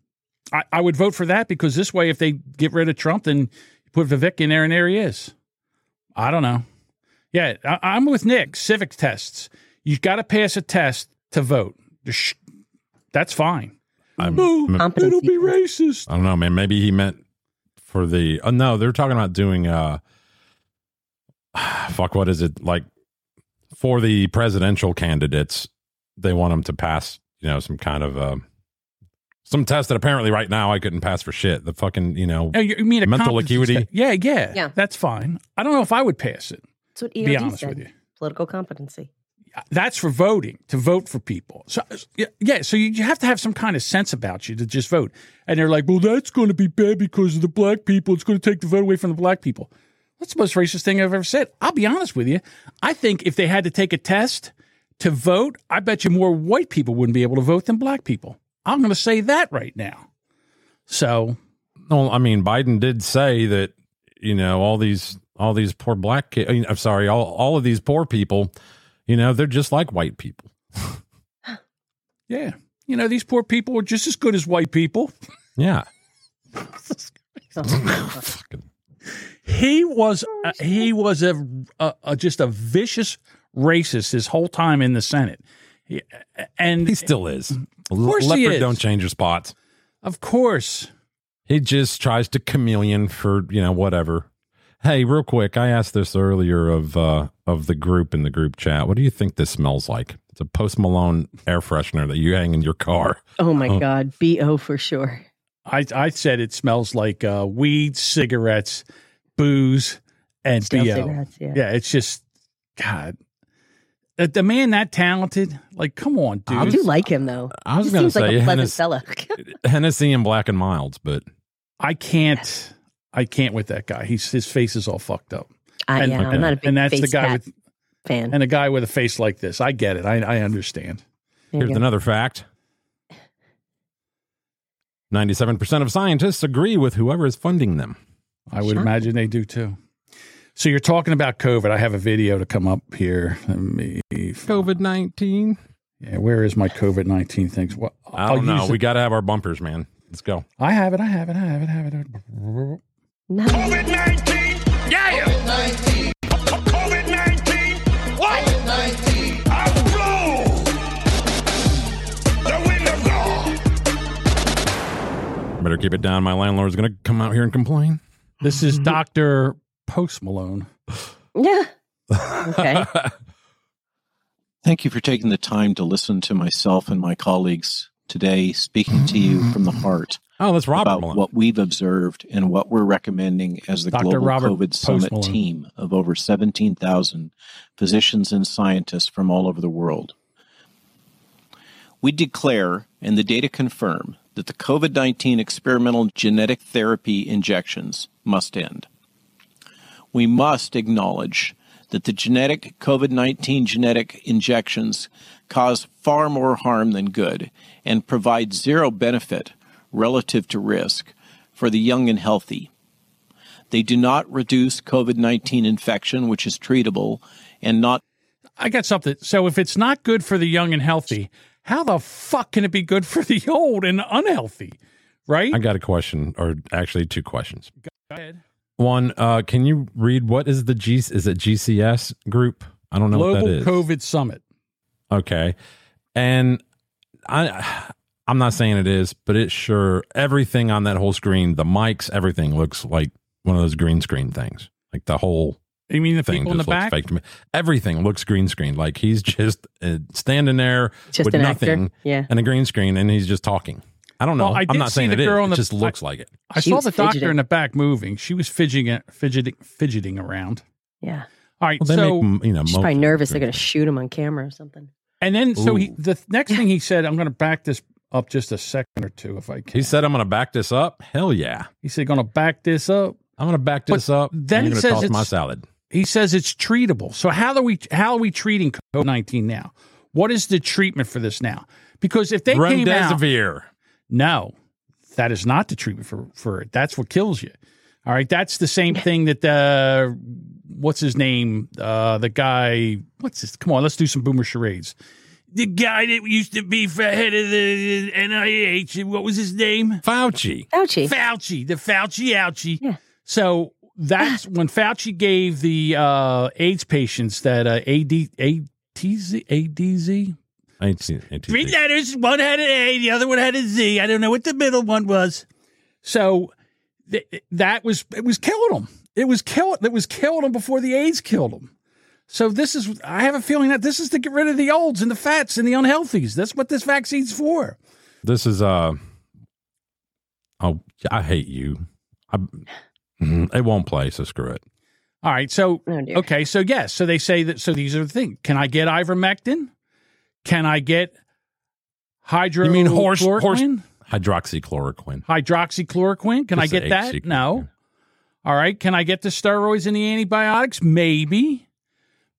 I, I would vote for that because this way, if they get rid of Trump, then put Vivek in there and there he is. I don't know. Yeah, I, I'm with Nick. Civic tests. You've got to pass a test to vote. That's fine. I'm, Boo, I'm- it'll be racist. I don't know, man. Maybe he meant for the. Oh no, they're talking about doing. uh [SIGHS] Fuck, what is it like? For the presidential candidates, they want them to pass. You know, some kind of. uh some test that apparently right now I couldn't pass for shit. The fucking, you know, Oh, you you mean a mental competency acuity. test? Yeah, yeah, Yeah. That's fine. I don't know if I would pass it. That's what Be EOD honest said. with you. Political competency. That's for voting to vote for people. So yeah, yeah, so you you have to have some kind of sense about you to just vote. And they're like, well, that's going to be bad because of the black people. It's going to take the vote away from the black people. That's the most racist thing I've ever said. I'll be honest with you. I think if they had to take a test to vote, I bet you more white people wouldn't be able to vote than black people. I'm going to say that right now. So Well, I mean, Biden did say that you know all these all these poor black kids. Uh, I'm sorry, all all of these poor people. You know, they're just like white people. [LAUGHS] Yeah. You know, these poor people are just as good as white people. Yeah. [LAUGHS] [LAUGHS] He was uh, he was a, a, a just a vicious racist his whole time in the Senate. He- and he still is. Of course he Leopard is. don't change your spots. Of course. He just tries to chameleon for, you know, whatever. Hey, real quick, I asked this earlier of uh of the group in the group chat. What do you think this smells like? It's a post Malone air freshener that you hang in your car. Oh my Oh. God. BO for sure. I I said it smells like uh, weed, cigarettes, booze, and Stale BO. cigarettes, yeah. it's just God. The, the man that talented, like, come on, dude. I do like him though. I was he gonna seems like say, a pleasant fella. [LAUGHS] Hennessy and Black and Milds, but I can't. I can't with that guy. He's his face is all fucked up. I- yeah, I'm not a big and that's the guy tat with fan. and a guy with a face like this. I get it. I, I understand. There Here's go. another fact [LAUGHS] 97% of scientists agree with whoever is funding them. I would imagine they do too. So you're talking about COVID. I have a video to come up here. Let me COVID 19. Yeah, where is my COVID nineteen things? What I don't know. We got to have our bumpers, man. Let's go. I have it. I have it. I have it. I have it. COVID 19. Yeah. COVID 19. COVID 19. What? COVID 19. I blow. The wind of God. Better keep it down. My landlord's going to come out here and complain. This is mm-hmm. Doctor Post Malone. Yeah. Okay. [LAUGHS] Thank you for taking the time to listen to myself and my colleagues today, speaking to you from the heart. Oh, that's Robert about Malone. what we've observed and what we're recommending as the Dr. global Robert COVID Post Summit Malone. team of over 17,000 physicians and scientists from all over the world. We declare, and the data confirm, the that the COVID 19 experimental genetic therapy injections must end. We must acknowledge that the genetic COVID 19 genetic injections cause far more harm than good and provide zero benefit relative to risk for the young and healthy. They do not reduce COVID 19 infection, which is treatable, and not. I got something. So if it's not good for the young and healthy, how the fuck can it be good for the old and unhealthy? Right? I got a question, or actually two questions. Go ahead. One, uh, can you read what is the G? Is it GCS group? I don't know Global what that is. COVID Summit. Okay, and I, I'm not saying it is, but it sure everything on that whole screen, the mics, everything looks like one of those green screen things. Like the whole You mean the thing people in the just looks back? fake to me. Everything looks green screen. Like he's [LAUGHS] just uh, standing there Just with an actor. nothing Yeah. and a green screen, and he's just talking. I don't know. Well, I I'm not see saying the it is. girl in It the- just looks like it. I She saw the doctor fidgeting. in the back moving. She was fidgeting, fidgeting, fidgeting around. Yeah. All right, Well, so make, you know, She's mo- probably nervous they're going to shoot him on camera or something. and then so he the next thing he said, I'm going to back this up just a second or two if I can. He said, "I'm going to back this up." Hell yeah, He said, "Going to back this up." I'm going to back But this up. then he you're says gonna toss it's- my salad. He says it's treatable. So how are we how are we treating COVID nineteen now? What is the treatment for this now? Because if they came out, Remdesivir. no, that is not the treatment for for it. That's what kills you. All right, that's the same thing that uh, what's his name? Uh, the guy. What's this? Come on, let's do some boomer charades. The guy that used to be for head of the NIH. What was his name? Fauci. Fauci. Fauci. The Fauci ouchie. Yeah. So that's when Fauci gave the uh, AIDS patients that uh, AD, ATZ, ADZ, Three letters. One had an A, the other one had a Z. I don't know what the middle one was. So th- that was it was killing them. It was kill it was killing them before the AIDS killed them. So this is I have a feeling that this is to get rid of the olds and the fats and the unhealthies. That's what this vaccine's for. This is uh oh I hate you. I, Mhm. it won't play, so screw it. All right. So Oh, okay. So yes. So they say that. So these are the things. Can I get ivermectin? Can I get hydro? You mean horse horse hydroxychloroquine? hydroxychloroquine. Can I get that? HC No. All right. Can I get the steroids and the antibiotics? Maybe.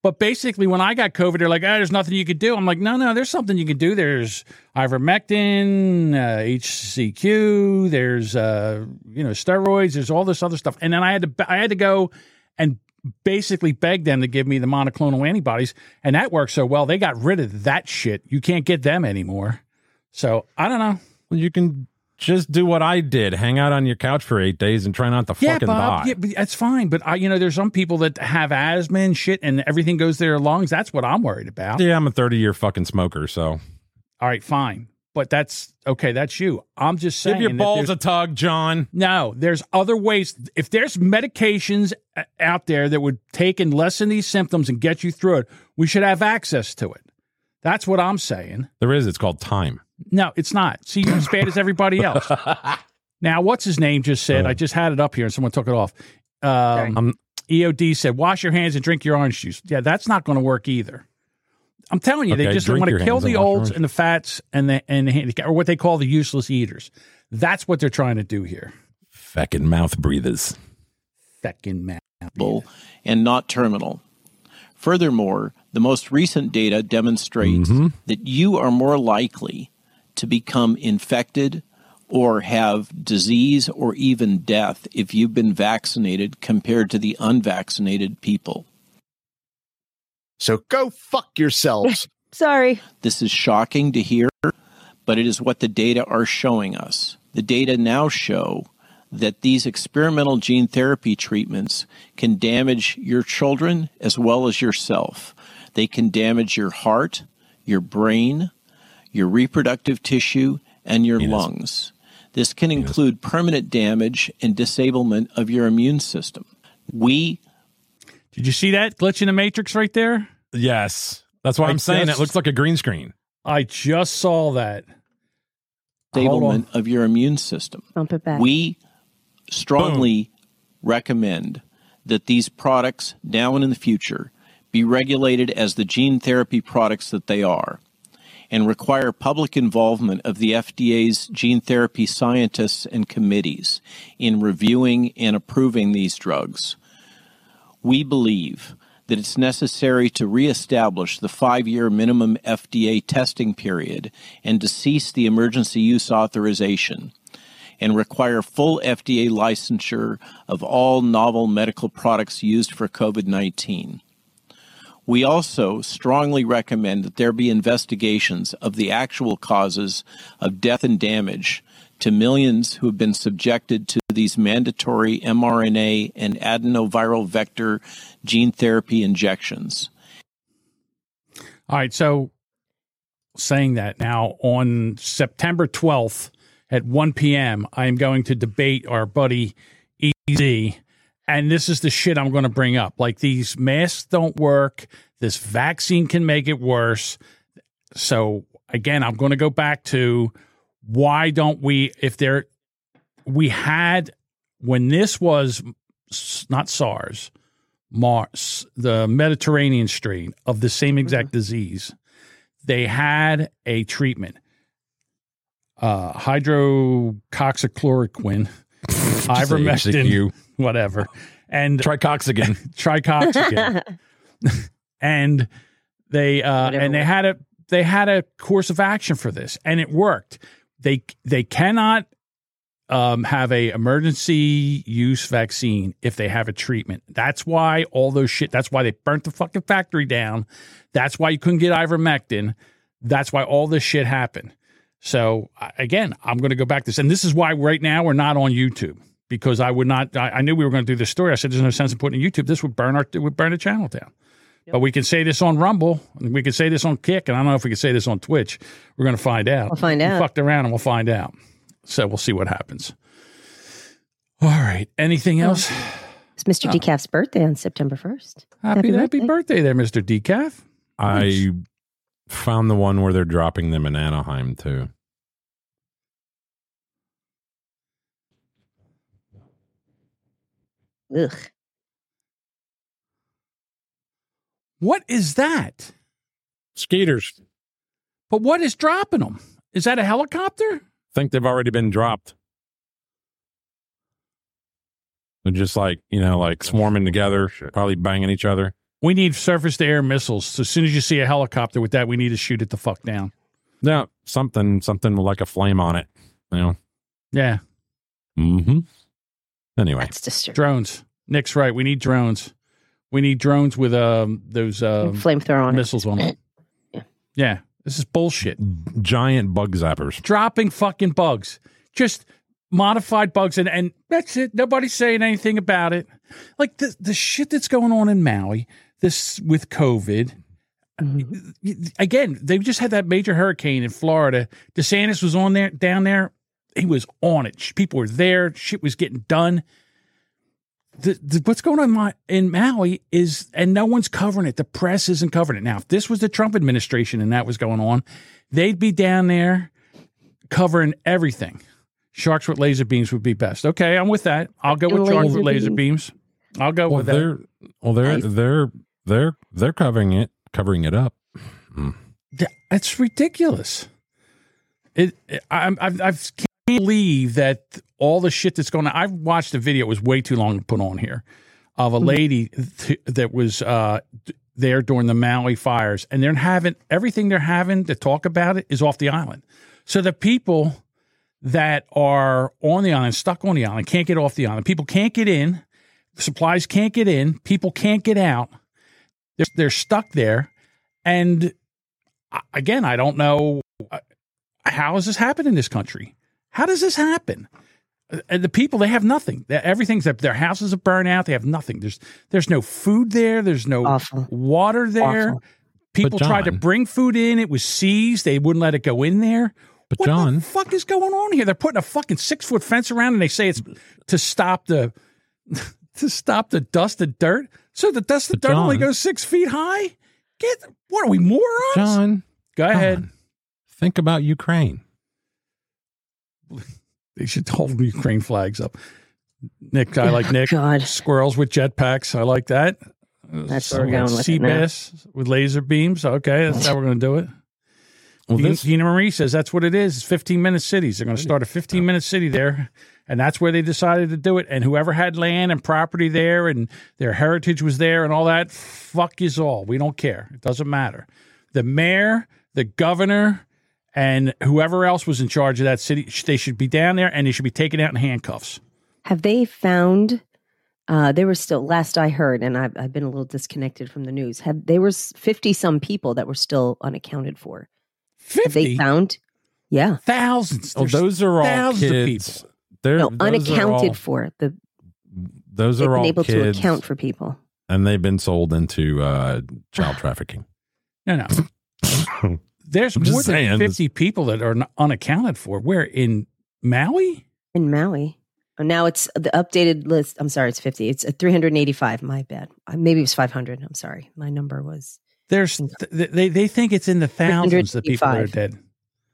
But basically, when I got COVID, they're like, ah, there's nothing you could do. I'm like, no, no, there's something you can do. There's ivermectin, uh, HCQ, there's, uh, you know, steroids, there's all this other stuff. And then I had to, I had to go and basically beg them to give me the monoclonal antibodies. And that worked so well. They got rid of that shit. You can't get them anymore. So I don't know. Well, you can just do what I did: hang out on your couch for eight days and try not to Yeah, fucking Bob. die. Yeah, but that's fine. But I, you know, there's some people that have asthma and shit, and everything goes to their lungs. That's what I'm worried about. Yeah, I'm a 30 year fucking smoker, so All right, fine. But that's okay. That's you. I'm just saying. give your balls a tug, John. No, there's other ways. If there's medications uh, out there that would take and lessen these symptoms and get you through it, we should have access to it. That's what I'm saying. There is. It's called time. No, it's not. See, you're as bad as everybody else. [LAUGHS] now, what's his name just said? I just had it up here and someone took it off. Um, Um, EOD said, wash your hands and drink your orange juice. Yeah, that's not going to work either. I'm telling you, they Okay, just drink want to kill hands and the wash your olds orange- and the fats and the and the handicap, or what they call the useless eaters. That's what they're trying to do here. Feckin' mouth breathers. Feckin' man. treatable and not terminal. Furthermore, the most recent data demonstrates that you are more likely to become infected or have disease or even death if you've been vaccinated compared to the unvaccinated people. So go fuck yourselves. [LAUGHS] Sorry. This is shocking to hear, but it is what the data are showing us. The data now show that these experimental gene therapy treatments can damage your children as well as yourself. They can damage your heart, your brain, your reproductive tissue, and your lungs. This can include permanent damage and disablement of your immune system. We Did you see that glitch in the matrix right there? Yes. That's what I I'm saying. it looks like a green screen. I just saw that. disablement of your immune system. Bump it back. We strongly recommend that these products now and in the future be regulated as the gene therapy products that they are. And require public involvement of the FDA's gene therapy scientists and committees in reviewing and approving these drugs. We believe that it's necessary to reestablish the five year minimum FDA testing period and to cease the emergency use authorization and require full FDA licensure of all novel medical products used for COVID 19. We also strongly recommend that there be investigations of the actual causes of death and damage to millions who have been subjected to these mandatory mRNA and adenoviral vector gene therapy injections. All right. So, saying that now on September 12th at 1 p.m., I am going to debate our buddy EZ. And this is the shit I'm going to bring up. Like, these masks don't work. This vaccine can make it worse. So, again, I'm going to go back to why don't we, if there, we had, when this was not SARS, MERS, the Mediterranean strain of the same exact disease, they had a treatment, uh, hydroxychloroquine, ivermectin, HCQ. whatever, and tricoxagen, [LAUGHS] tricoxagen, [LAUGHS] and they uh, and they had a they had a course of action for this, and it worked. They they cannot um, have a emergency use vaccine if they have a treatment. That's why all those shit. That's why they burnt the fucking factory down. That's why you couldn't get ivermectin. That's why all this shit happened. So again, I'm going to go back to this, and this is why right now we're not on YouTube because I would not. I, I knew we were going to do this story. I said there's no sense in putting it on YouTube. This would burn our it would burn the channel down. But we can say this on Rumble, and we can say this on Kick, and I don't know if we can say this on Twitch. We're going to find out. We'll find We out. fucked around, and we'll find out. So we'll see what happens. All right. Anything else? It's Mr. Decaf's birthday on September 1st. Happy happy birthday, there, Mister Decaf. I found the one where they're dropping them in Anaheim too. Ugh. What is that? Skaters. But what is dropping them? Is that a helicopter? I think they've already been dropped. They're just like, you know, like swarming together, probably banging each other. We need surface to air missiles. So as soon as you see a helicopter with that, we need to shoot it the fuck down. Yeah, something, something with like a flame on it. You know. Yeah. Mm-hmm. Anyway, That's disturbing. Drones. Nick's right. We need drones. We need drones with um those um, Flamethrower on it. missiles on them. [CLEARS THROAT] Yeah. This is bullshit. giant bug zappers. Dropping fucking bugs. Just modified bugs and, and that's it. Nobody's saying anything about it. Like the the shit that's going on in Maui, this with COVID. Again, they just had that major hurricane in Florida. DeSantis was on there down there. He was on it. People were there. Shit was getting done. The, the, what's going on in Maui is, and no one's covering it. The press isn't covering it. Now, if this was the Trump administration and that was going on, they'd be down there covering everything. Sharks with laser beams would be best. Okay, I'm with that. I'll go with sharks Laser with laser beams. beams. I'll go Well, with they're that. well, they're they're they're they're covering it, covering it up. Hmm. Th- That's ridiculous. It, it I, I, I can't believe that all the shit that's going on. I've watched a video. It was way too long to put on here of a lady th- that was uh, there during the Maui fires, and they're having everything they're having to talk about it is off the island. So the people that are on the island, stuck on the island, can't get off the island. People can't get in. Supplies can't get in. People can't get out. They're, they're stuck there. And again, I don't know uh, how has this happened in this country. How does this happen? Uh, And the people they have nothing. They- Everything's their houses are burned out. They have nothing. There's there's no food there. There's no Awful. water there. Awful. People But tried to bring food in. It was seized. They wouldn't let it go in there. But what John, the fuck is going on here? They're putting a fucking six foot fence around, and they say it's to stop the [LAUGHS] to stop the dust and dirt. So the dust and But dirt only goes six feet high. Get what are we morons? John, Go ahead. John, think about Ukraine. [LAUGHS] They should hold Ukraine flags up. Nick, I like oh, Nick. God. Squirrels with jetpacks. I like that. That's where we're going with sea bass with laser beams. Okay, that's how we're going to do it. Well, Tina- this- Tina Marie says that's what it is. It's 15 minute cities. They're going to start a 15 minute city there. And that's where they decided to do it. And whoever had land and property there and their heritage was there and all that, fuck is all. We don't care. It doesn't matter. The mayor, the governor, and whoever else was in charge of that city, they should be down there and they should be taken out in handcuffs. Have they found? Uh, there were still last I heard, and I've, I've been a little disconnected from the news. Have there were fifty some people that were still unaccounted for? Have they 50? found? Yeah, Thousands. Oh, those are all thousands of kids. They're, no, unaccounted all- for. The Those are been all able kids, to account for people. and they've been sold into uh, child [SIGHS] trafficking. No, no. [LAUGHS] There's I'm more than saying. 50 people that are unaccounted for. Where in Maui? in Maui. Oh, now it's the updated list. I'm sorry, it's 50. It's a 385. My bad. Uh, Maybe it was 500. I'm sorry. My number was. There's th- they they think it's in the thousands of people that are dead.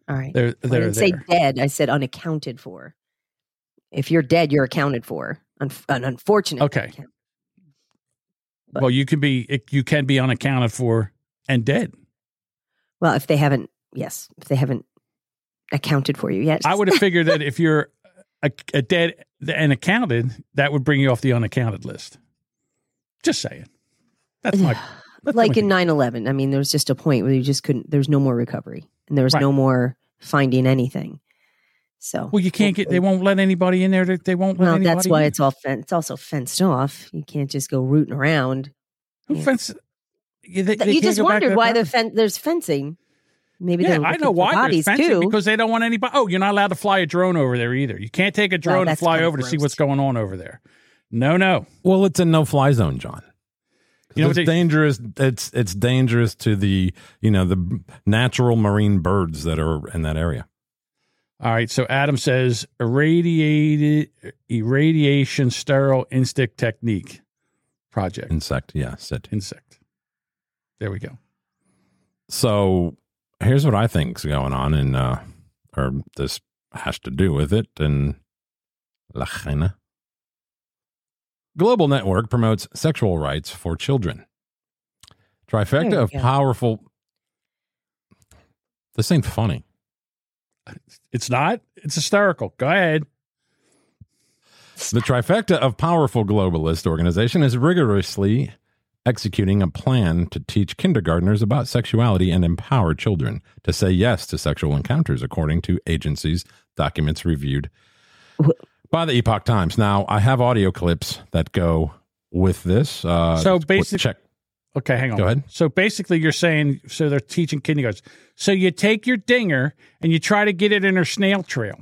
All right. They're I they're didn't say dead. I said unaccounted for. If you're dead, you're accounted for. Un- an unfortunate. Okay. Well, you can be it- you can be unaccounted for and dead. Well, if they haven't, yes, if they haven't accounted for you yet. I would have [LAUGHS] figured that if you're a, a dead and accounted, that would bring you off the unaccounted list. Just saying. That's my [SIGHS] that's like in 9-11 i mean there was just a point where you just couldn't there's no more recovery and there was Right. no more finding anything so Well, you can't get. They won't let anybody in there. That they won't. Let well anybody that's why in. it's all fen- it's also fenced off you can't just go rooting around Who fence? You, they- they you just go back to wondered why the fen- there's fencing maybe Yeah, they're I know why bodies there's fencing too because they don't want anybody. Oh, you're not allowed to fly a drone over there either. You can't take a drone and fly kinda over to see what's going on over there. No, no. Well, it's a no-fly zone, John. You know it's they- dangerous. It's it's dangerous to the you know the natural marine birds that are in that area. All right. So Adam says irradiated irradiation sterile insect technique project Insect, yeah, sit. insect. There we go. So here's what I think's going on, and uh, or this has to do with it. And La China. Global Network promotes sexual rights for children. Trifecta of go. powerful. This ain't funny. It's not. It's hysterical. Go ahead. The trifecta of powerful globalist organization is rigorously executing a plan to teach kindergartners about sexuality and empower children to say yes to sexual encounters, according to agencies' documents reviewed by the Epoch Times. Now, I have audio clips that go with this. Uh, So let's check. Okay, hang on. Go ahead. So basically, you're saying so they're teaching kindergartens. So you take your dinger and you try to get it in her snail trail.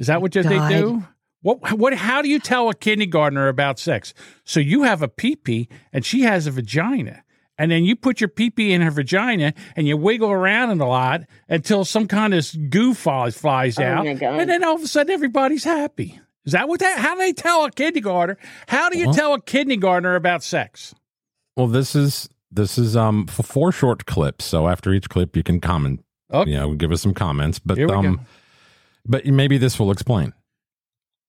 Is that what they God. do? What? What? How do you tell a kindergartner about sex? So you have a pee-pee and she has a vagina, and then you put your pee-pee in her vagina and you wiggle around it a lot until some kind of goo flies flies Oh, out, my God. and then all of a sudden everybody's happy. Is that what that? How do they tell a kindergartner? How do you Well- tell a kindergartner about sex? Well, this is this is um f- four short clips. So after each clip, you can comment. Okay. You know, give us some comments. But Here we um, go. but maybe this will explain.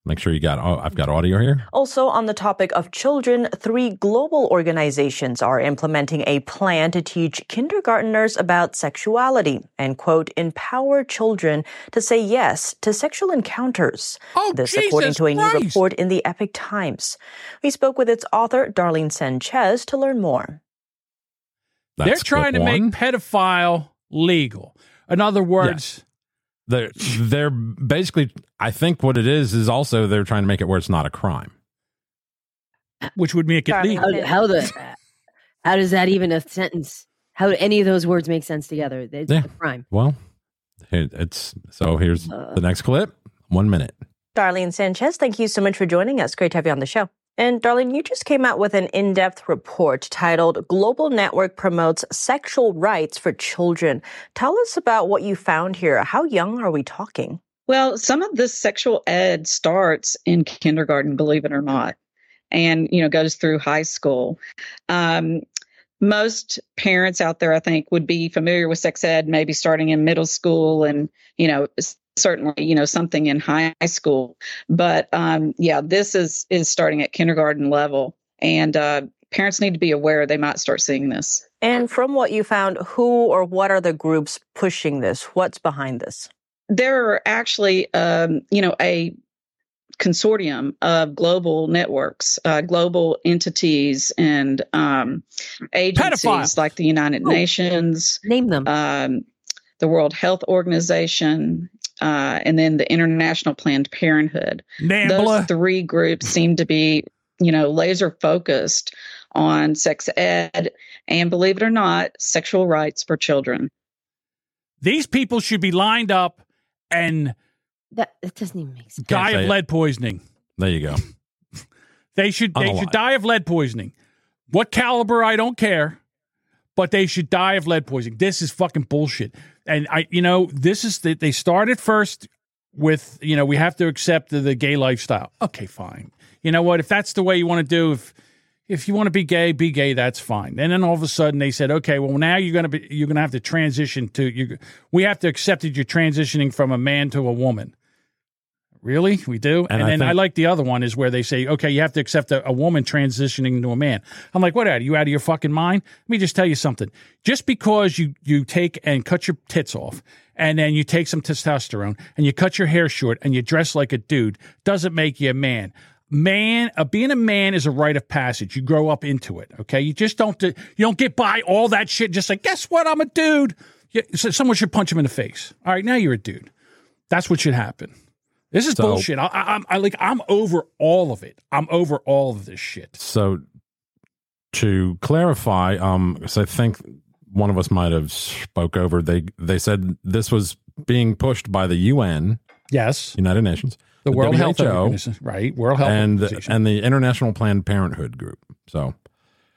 Make sure you got. Oh, I've got audio here. Also, on the topic of children, three global organizations are implementing a plan to teach kindergarteners about sexuality and, quote, empower children to say yes to sexual encounters. Oh, this, according to a new report in the Epoch Times. We spoke with its author, Darlene Sanchez, to learn more. They're trying to clip make pedophile legal. In other words, They're they're basically. I think what it is is also they're trying to make it where it's not a crime. which would make it Darling. legal. how, how the how does that even a sentence how do any of those words make sense together it's Yeah. a crime Well, it's so. Here's Uh. the next clip. One minute. Darlene Sanchez, thank you so much for joining us. Great to have you on the show. And Darlene, you just came out with an in depth report titled Global Network Promotes Sexual Rights for Children. Tell us about what you found here. How young are we talking? Well, some of this sexual ed starts in kindergarten, believe it or not, and you know goes through high school. Um, most parents out there, I think, would be familiar with sex ed, maybe starting in middle school, and you know certainly you know something in high school. But um, yeah, this is is starting at kindergarten level, and uh, parents need to be aware they might start seeing this. And from what you found, who or what are the groups pushing this? What's behind this? There are actually, um, you know, a consortium of global networks, uh, global entities, and um, agencies Pedophiles. like the United Nations. Name them. Um, the World Health Organization, uh, and then the International Planned Parenthood. Nambla. Those three groups seem to be, you know, laser focused on sex ed and, believe it or not, sexual rights for children. These people should be lined up and That, that doesn't even make sense. die of it. lead poisoning. There you go. They should they should die of lead poisoning. What caliber I don't care, but they should die of lead poisoning. This is fucking bullshit. And I you know, this is the, they started first with, you know, we have to accept the, the gay lifestyle. Okay, fine. You know what? If that's the way you want to do if if you want to be gay, be gay. That's fine. And then all of a sudden they said, okay, well now you're gonna be you're gonna have to transition to you. We have to accept that you're transitioning from a man to a woman. Really, we do. And And, I then I like the other one is where they say, okay, you have to accept a, a woman transitioning into a man. I'm like, what? Are you out of your fucking mind? Let me just tell you something. Just because you you take and cut your tits off, and then you take some testosterone, and you cut your hair short, and you dress like a dude, doesn't make you a man man uh, being a man is a rite of passage you grow up into it okay you just don't you don't get by all that shit just like guess what i'm a dude you, so someone should punch him in the face all right now you're a dude that's what should happen this is So- bullshit I, I, I'm like i'm over all of it i'm over all of this shit So to clarify, um, 'cause I think one of us might have spoke over. They they said this was being pushed by the UN, yes, United Nations, the world health organization right world health and organization and the International Planned Parenthood group. So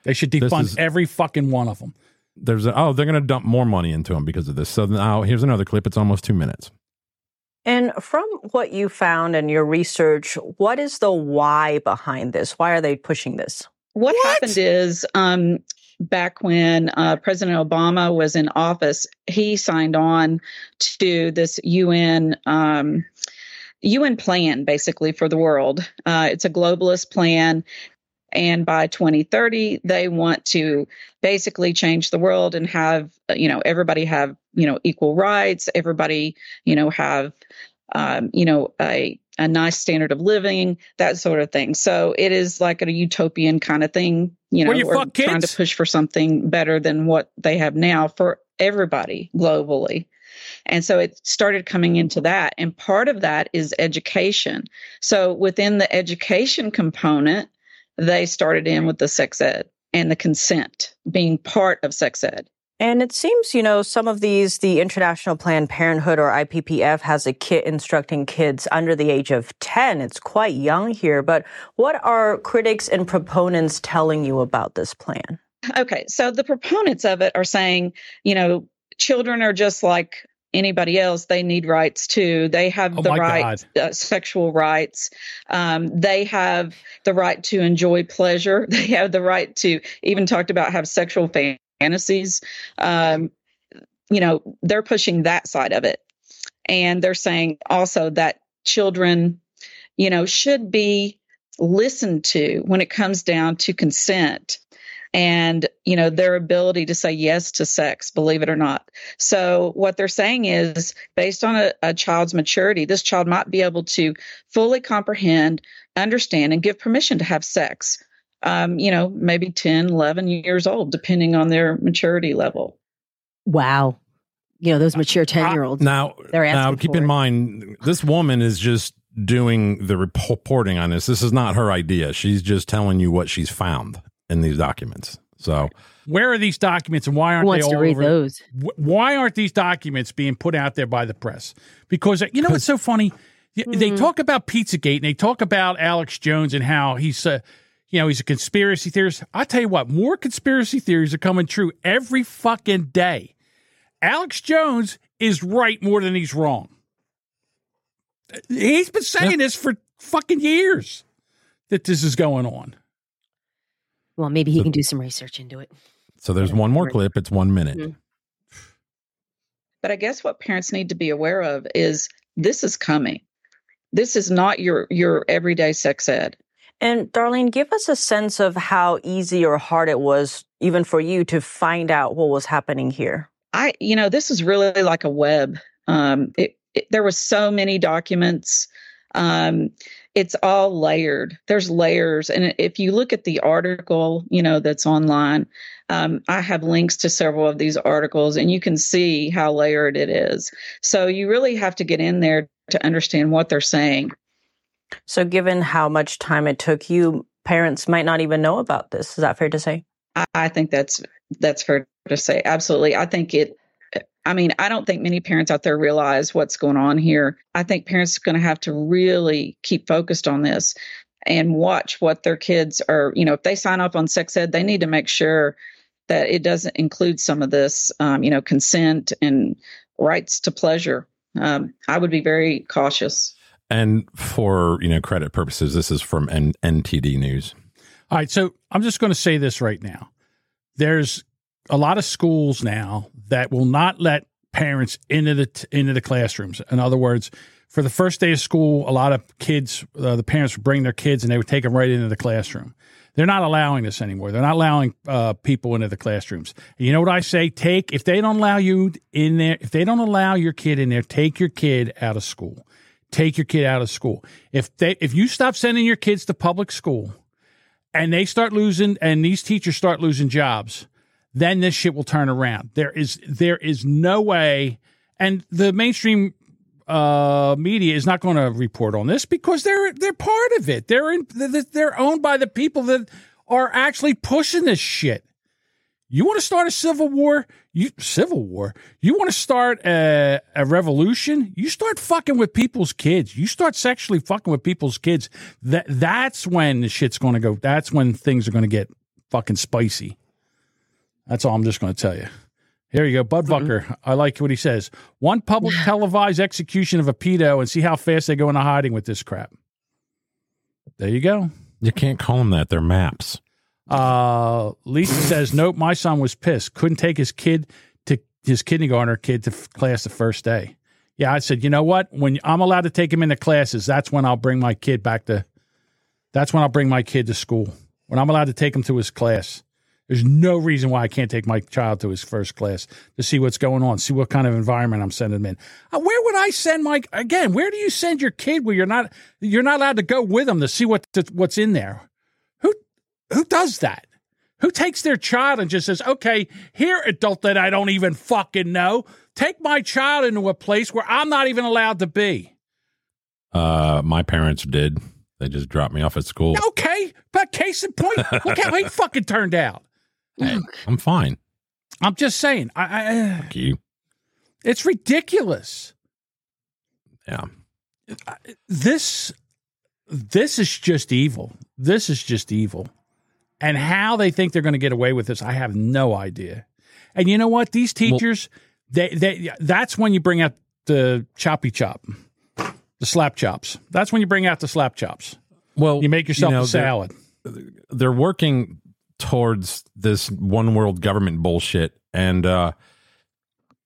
they should defund is- every fucking one of them there's a, oh they're going to dump more money into them because of this. So now here's another clip. It's almost two minutes. And from what you found in your research, what is the why behind this? Why are they pushing this? What, happened is um, back when uh, President Obama was in office, he signed on to this UN um, UN plan basically for the world. Uh, it's a globalist plan. And by 2030, they want to basically change the world and have, uh, you know, everybody have, you know, equal rights, everybody, you know, have, um, you know, a, a nice standard of living, that sort of thing. So it is like a utopian kind of thing, you know, you or trying kids? to push for something better than what they have now for everybody globally. And so it started coming into that. And part of that is education. So within the education component, they started in with the sex ed and the consent being part of sex ed. And it seems, you know, some of these, the International Planned Parenthood or IPPF has a kit instructing kids under the age of 10. It's quite young here, but what are critics and proponents telling you about this plan? Okay, so the proponents of it are saying, you know, children are just like anybody else. They need rights too. They have Oh the right, uh, sexual rights. Um, they have the right to enjoy pleasure. [LAUGHS] They have the right to even talked about have sexual fantasies. Um, you know, they're pushing that side of it, and they're saying also that children, you know, should be listened to when it comes down to consent and you know their ability to say yes to sex believe it or not so what they're saying is based on a, a child's maturity this child might be able to fully comprehend understand and give permission to have sex um, you know maybe 10 11 years old depending on their maturity level Wow. You know, those mature 10 year olds. Now, They're asking now keep for in it. mind, this woman is just doing the reporting on this. This is not her idea. She's just telling you what she's found in these documents. So Where are these documents and why aren't Who wants they to all read over? those? Why aren't these documents being put out there by the press? Because uh, you know what's so [LAUGHS] funny? Y- They Hmm. talk about Pizzagate and they talk about Alex Jones and how he's a, you know, he's a conspiracy theorist. I tell you what, more conspiracy theories are coming true every fucking day. Alex Jones is right more than he's wrong. He's been saying this for fucking years that this is going on. Well, maybe he can do some research into it. so there's one more clip. It's one minute. Mhm. But I guess what parents need to be aware of is this is coming. This is not your your everyday sex ed. And Darlene, give us a sense of how easy or hard it was, even for you, to find out what was happening here. I, you know, this is really like a web. Um, it, it, there was so many documents. Um, it's all layered. There's layers, and if you look at the article, you know, that's online, um, I have links to several of these articles, and you can see how layered it is. So you really have to get in there to understand what they're saying. So, given how much time it took you, parents might not even know about this. Is that fair to say? I, I think that's that's fair to say. Absolutely. I think it. I mean, I don't think many parents out there realize what's going on here. I think parents are going to have to really keep focused on this and watch what their kids are. You know, if they sign up on sex ed, they need to make sure that it doesn't include some of this. Um, you know, consent and rights to pleasure. Um, I would be very cautious. And for you know credit purposes, this is from N- NTD News. All right, so I'm just going to say this right now. There's a lot of schools now that will not let parents into the into the classrooms. In other words, for the first day of school, a lot of kids, uh, the parents would bring their kids and they would take them right into the classroom. They're not allowing this anymore. They're not allowing uh, people into the classrooms. And you know what I say? Take if they don't allow you in there, if they don't allow your kid in there, take your kid out of school. Take your kid out of school. If they if you stop sending your kids to public school, and they start losing, and these teachers start losing jobs, then this shit will turn around. There is there is no way, and the mainstream uh, media is not going to report on this because they're they're part of it. They're in they're owned by the people that are actually pushing this shit. You want to start a civil war? You civil war? You want to start a, a revolution? You start fucking with people's kids. You start sexually fucking with people's kids. That that's when the shit's going to go. That's when things are going to get fucking spicy. That's all I'm just going to tell you. Here you go, Bud Bucker. I like what he says. One public [SIGHS] televised execution of a pedo and see how fast they go into hiding with this crap. There you go. You can't call them that. They're maps. Uh, Lisa [CLEARS THROAT] says, nope, my son was pissed. Couldn't take his kid to his kindergartner kid to f- class the first day. Yeah, I said, you know what? When I'm allowed to take him into classes, that's when I'll bring my kid back to. That's when I'll bring my kid to school. When I'm allowed to take him to his class. There's no reason why I can't take my child to his first class to see what's going on, see what kind of environment I'm sending him in. Uh, where would I send my again? Where do you send your kid where you're not you're not allowed to go with them to see what what's in there? Who who does that? Who takes their child and just says, "Okay, here, adult that I don't even fucking know, take my child into a place where I'm not even allowed to be." Uh, my parents did. They just dropped me off at school. Okay, but case in point, look how he [LAUGHS] fucking turned out. Hey, I'm fine. I'm just saying. I, I uh, Fuck you. it's ridiculous. Yeah. This this is just evil. This is just evil. And how they think they're going to get away with this, I have no idea. And you know what? These teachers, they they that's when you bring out the choppy chop, the slap chops. That's when you bring out the slap chops. Well, you make yourself you know, a salad. They're, they're working towards this one world government bullshit, and uh,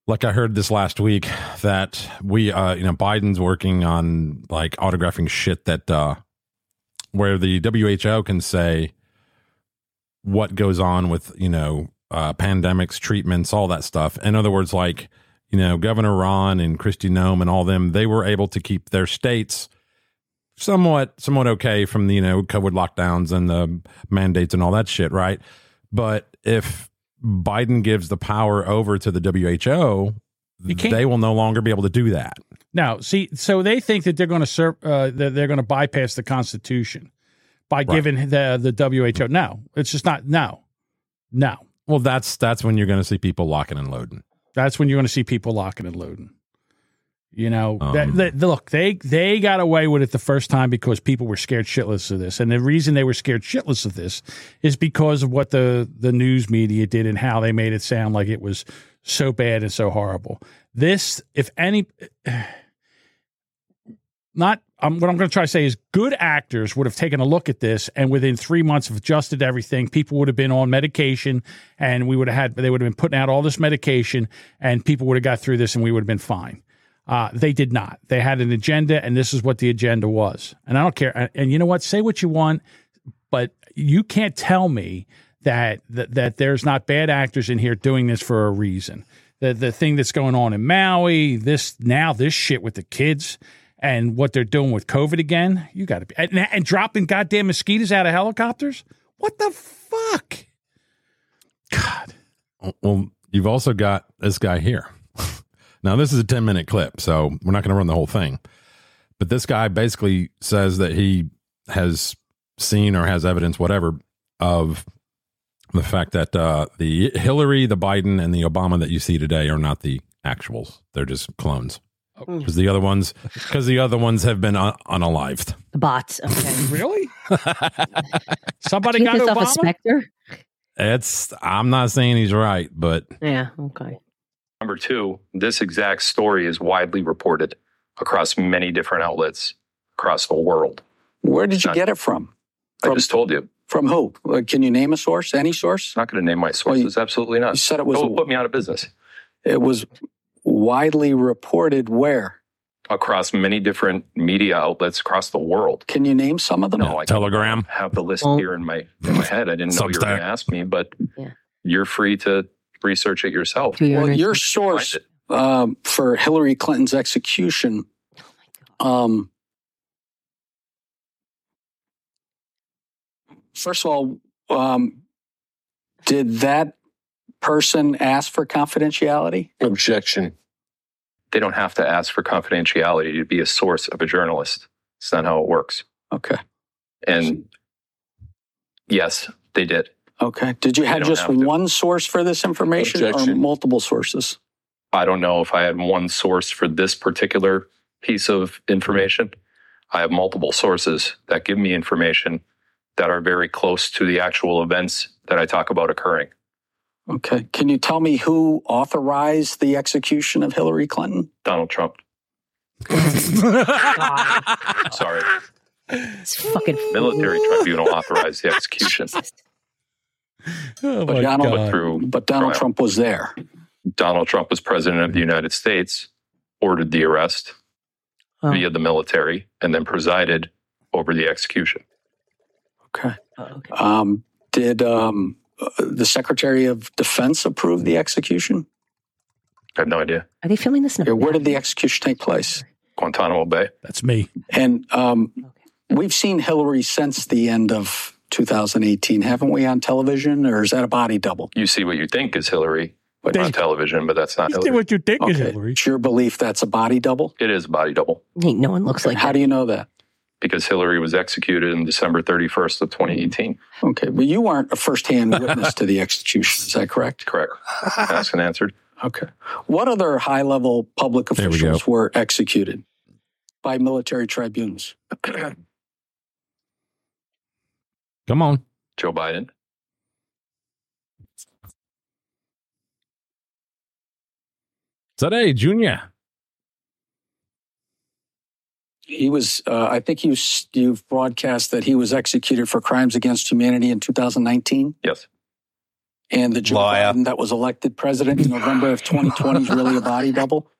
like I heard this last week that we, uh, you know, Biden's working on like autographing shit that uh, where the WHO can say what goes on with you know uh, pandemics, treatments, all that stuff. In other words, like you know, Governor Ron and Kristi Noem and all them, they were able to keep their states somewhat somewhat okay from the you know COVID lockdowns and the mandates and all that shit, right? But if Biden gives the power over to the WHO, they will no longer be able to do that. Now, see, so they think that they're going to serve, uh, that they're going to bypass the Constitution by giving the the WHO. No, it's just not. No, no. Well, that's that's when you're going to see people locking and loading. That's when you're going to see people locking and loading. You know, that, Um, that- look, they they got away with it the first time because people were scared shitless of this, and the reason they were scared shitless of this is because of what the the news media did and how they made it sound like it was so bad and so horrible. This, if any, [SIGHS] not um, what I'm going to try to say is good actors would have taken a look at this and within three months have adjusted everything. People would have been on medication and we would have had, they would have been putting out all this medication and people would have got through this and we would have been fine. Uh, they did not. They had an agenda, and this is what the agenda was. And I don't care. And, you know what? Say what you want, but you can't tell me that, that that there's not bad actors in here doing this for a reason. The the thing that's going on in Maui, this now this shit with the kids and what they're doing with COVID again. You got to be and, and dropping goddamn mosquitoes out of helicopters. What the fuck? God. Well, you've also got this guy here. Now, this is a 10 minute clip, so we're not going to run the whole thing. But this guy basically says that he has seen or has evidence, whatever, of the fact that uh, the Hillary, the Biden, and the Obama that you see today are not the actuals. They're just clones. Because the other ones, because the other ones have been un- unalived. The bots. Okay. [LAUGHS] really? [LAUGHS] Somebody Keep got this off a Obama? specter. It's. I'm not saying he's right, but Yeah. Okay. Number two, this exact story is widely reported across many different outlets across the world. Where did you get it from? I just told you. From who? Uh, Can you name a source? Any source? Not going to name my sources. Absolutely not. You said it was. Don't put me out of business. It was widely reported where? Across many different media outlets across the world. Can you name some of them? No, I Telegram. have the list here in my in my head. I didn't know you were going to ask me, but you're free to research it yourself. Well, your source um, for Hillary Clinton's execution. Um, first of all, um, did that person ask for confidentiality? Objection. They don't have to ask for confidentiality to be a source of a journalist. It's not how it works. Okay. And yes, they did. Okay. Did you have just have to. one source for this information or multiple sources? I don't know if I had one source for this particular piece of information. I have multiple sources that give me information that are very close to the actual events that I talk about occurring. Okay. Can you tell me who authorized the execution of Hillary Clinton? Donald Trump. [LAUGHS] Sorry. It's fucking Military [LAUGHS] tribunal authorized the execution. [LAUGHS] Oh but Donald, But through but Donald trial. Trump was there. Donald Trump was president of the United States, ordered the arrest Oh. via the military, and then presided over the execution. Okay. Um, did um, uh, the Secretary of Defense approve the execution? I have no idea. Are they filming this now? Where did the execution take place? Guantanamo Bay. That's me. And um, we've seen Hillary since the end of 2018, haven't we, on television, or is that a body double? You see what you think is Hillary but on television, but that's not Hillary. what you think is Hillary. It's your belief that's a body double? It is a body double Ain't no one looks like How that. do you know that? because Hillary was executed on December 31st of 2018. Okay, well, you weren't a firsthand witness to the execution, is that correct? Correct. Asked and answered. Okay. What other high level public There we officials were executed by military tribunals? [CLEARS THROAT] come on. Joe Biden. Today, Junior. He was, uh, I think you, you've broadcast that he was executed for crimes against humanity in 2019. Yes. And the Joe Biden that was elected president in November of 2020 is really a body double.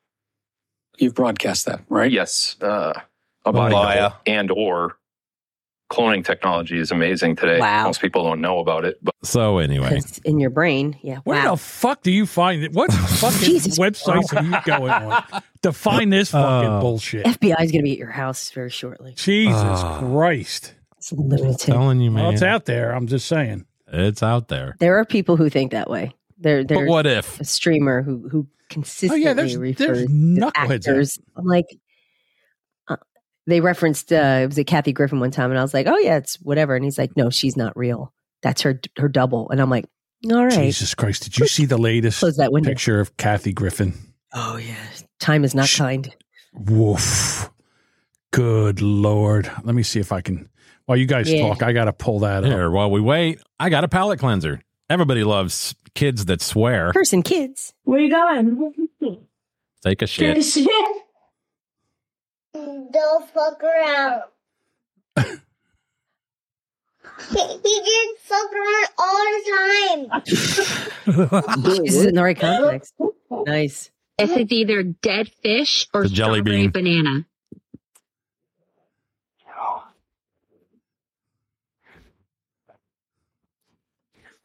You've broadcast that, right? Yes. Uh, a body double and or cloning technology is amazing today. Wow. Most people don't know about it, but So anyway, It's in your brain. Yeah. Where wow. the fuck do you find it? What [LAUGHS] fucking websites are you going on to find this fucking Uh, bullshit? FBI is going to be at your house very shortly. Jesus Ah. Christ. It's lunatic. telling you, Well, man. it's out there. I'm just saying. It's out there. There are people who think that way. There, But what if? a streamer who who consistently Oh, yeah, there's- refers there's to knuckleheads out actors. I'm like, uh, they referenced uh, it was a Kathy Griffin one time, and I was like, oh yeah, it's whatever. And he's like, no, she's not real. That's her her double. And I'm like, all right. Jesus Christ. Did you see the latest Close that window. picture of Kathy Griffin? Oh yeah, time is not kind. Woof. Good Lord. Let me see if I can. While you guys Yeah. talk, I got to pull that up. Here, while we wait, I got a palate cleanser. Everybody loves kids that swear. Person, kids. Where you going? Take a shit. Don't fuck around. [LAUGHS] he, he did fuck around all the time. This is in the right context. Nice. This is either dead fish or The jelly bean. banana.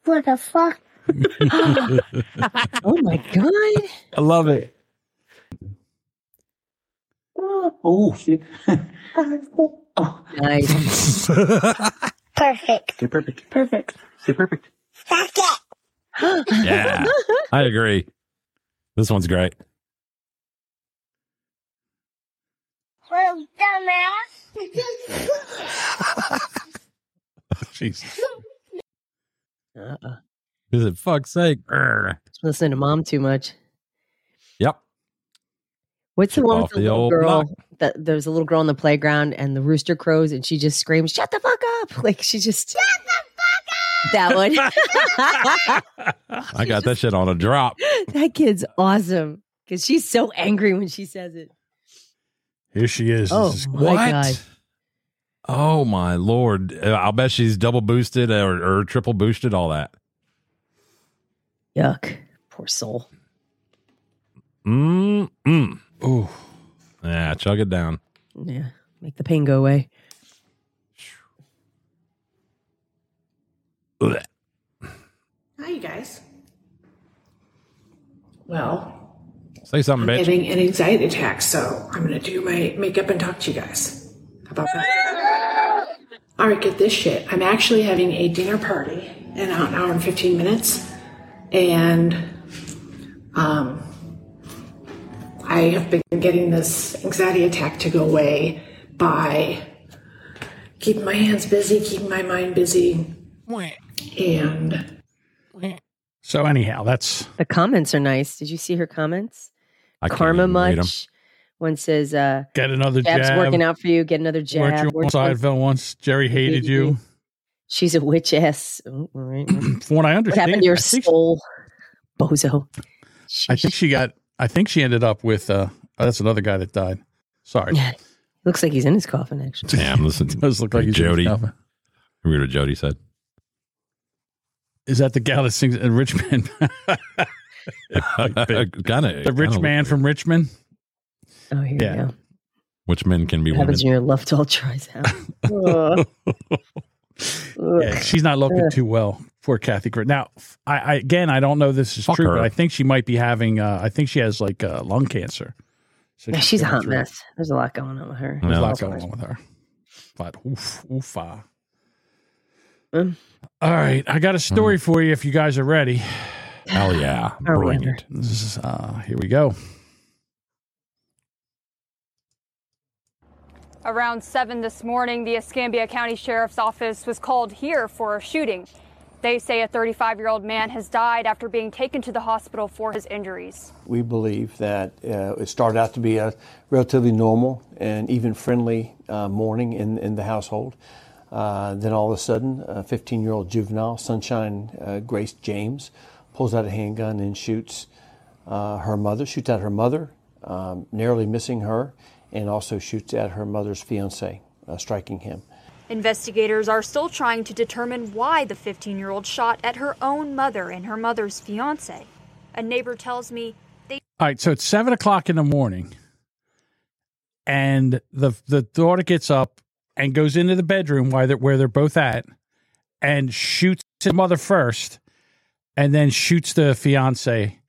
What the fuck? [LAUGHS] oh my god! I love it. Oh, shit. Nice. Perfect. Say perfect. Perfect. Say perfect. [GASPS] Yeah, I agree. This one's great. Well, dumbass. [LAUGHS] Jesus. Uh-uh. Is it fuck's sake? Grr. Listen to mom too much. Yep. What's the Chip one with the, the little girl? block. That there's a little girl on the playground and the rooster crows and she just screams, "Shut the fuck up!" [LAUGHS] Like she just shut the fuck up. That one. [LAUGHS] [LAUGHS] I got that shit on a drop. that kid's awesome because she's so angry when she says it. Here she is. Oh is- my god! Oh my lord! I'll bet she's double boosted or, or triple boosted. All that. Yuck! Poor soul. Mm mm. Ooh. Yeah, chug it down. Yeah, make the pain go away. Ugh. Hi, you guys. Well, Say something, I'm bitch. having an anxiety attack, so I'm going to do my makeup and talk to you guys. How about that? All right, get this shit. I'm actually having a dinner party in an hour and 15 minutes, and um, I have been getting this anxiety attack to go away by keeping my hands busy, keeping my mind busy, and So anyhow, that's The comments are nice. Did you see her comments? I can't Karma even read 'em. much. One says, uh, get another "Jab's jab. working out for you. Get another Weren't jab." you Works on once- Seinfeld once? Jerry hated you. [LAUGHS] She's a witch ass. Oh, all right. [CLEARS THROAT] From what I what understand, happened to your I think, soul, bozo? I think she got. I think she ended up with. uh oh, That's another guy that died. Sorry. [LAUGHS] Yeah. Looks like he's in his coffin. Actually, Damn, listen. [LAUGHS] does look like he's in his Jody. coffin. Read what Jody said. Is that the gal that sings in Richmond? [LAUGHS] kind of. the rich man from Richmond. Oh, here Yeah. you go. Which men can be What women? happens when your left all tries out? Yeah, she's not looking too well. Poor Kathy Griffin. Now, I, I again, I don't know this is Fuck true, her. but I think she might be having. Uh, I think she has like uh, lung cancer. So Yeah, she's a hot through- mess. There's a lot going on with her. There's a lot going on with her. But oof, oofa. Um, All right, I got a story for you if you guys are ready. Hell yeah. [SIGHS] Are we Bring ever? it. This is uh, here we go. Around 7 this morning, the Escambia County Sheriff's Office was called here for a shooting. They say a 35 year old man has died after being taken to the hospital for his injuries. We believe that uh, it started out to be a relatively normal and even friendly uh, morning in, in the household. Uh, then all of a sudden, a 15 year old juvenile, Sunshine uh, Grace James, pulls out a handgun and shoots uh, her mother, shoots at her mother, um, narrowly missing her, and also shoots at her mother's fiance, uh, striking him. Investigators are still trying to determine why the 15 year old shot at her own mother and her mother's fiance. A neighbor tells me they All right, so it's seven o'clock in the morning, and the the daughter gets up and goes into the bedroom where they're, where they're both at, and shoots the mother first, and then shoots the fiance.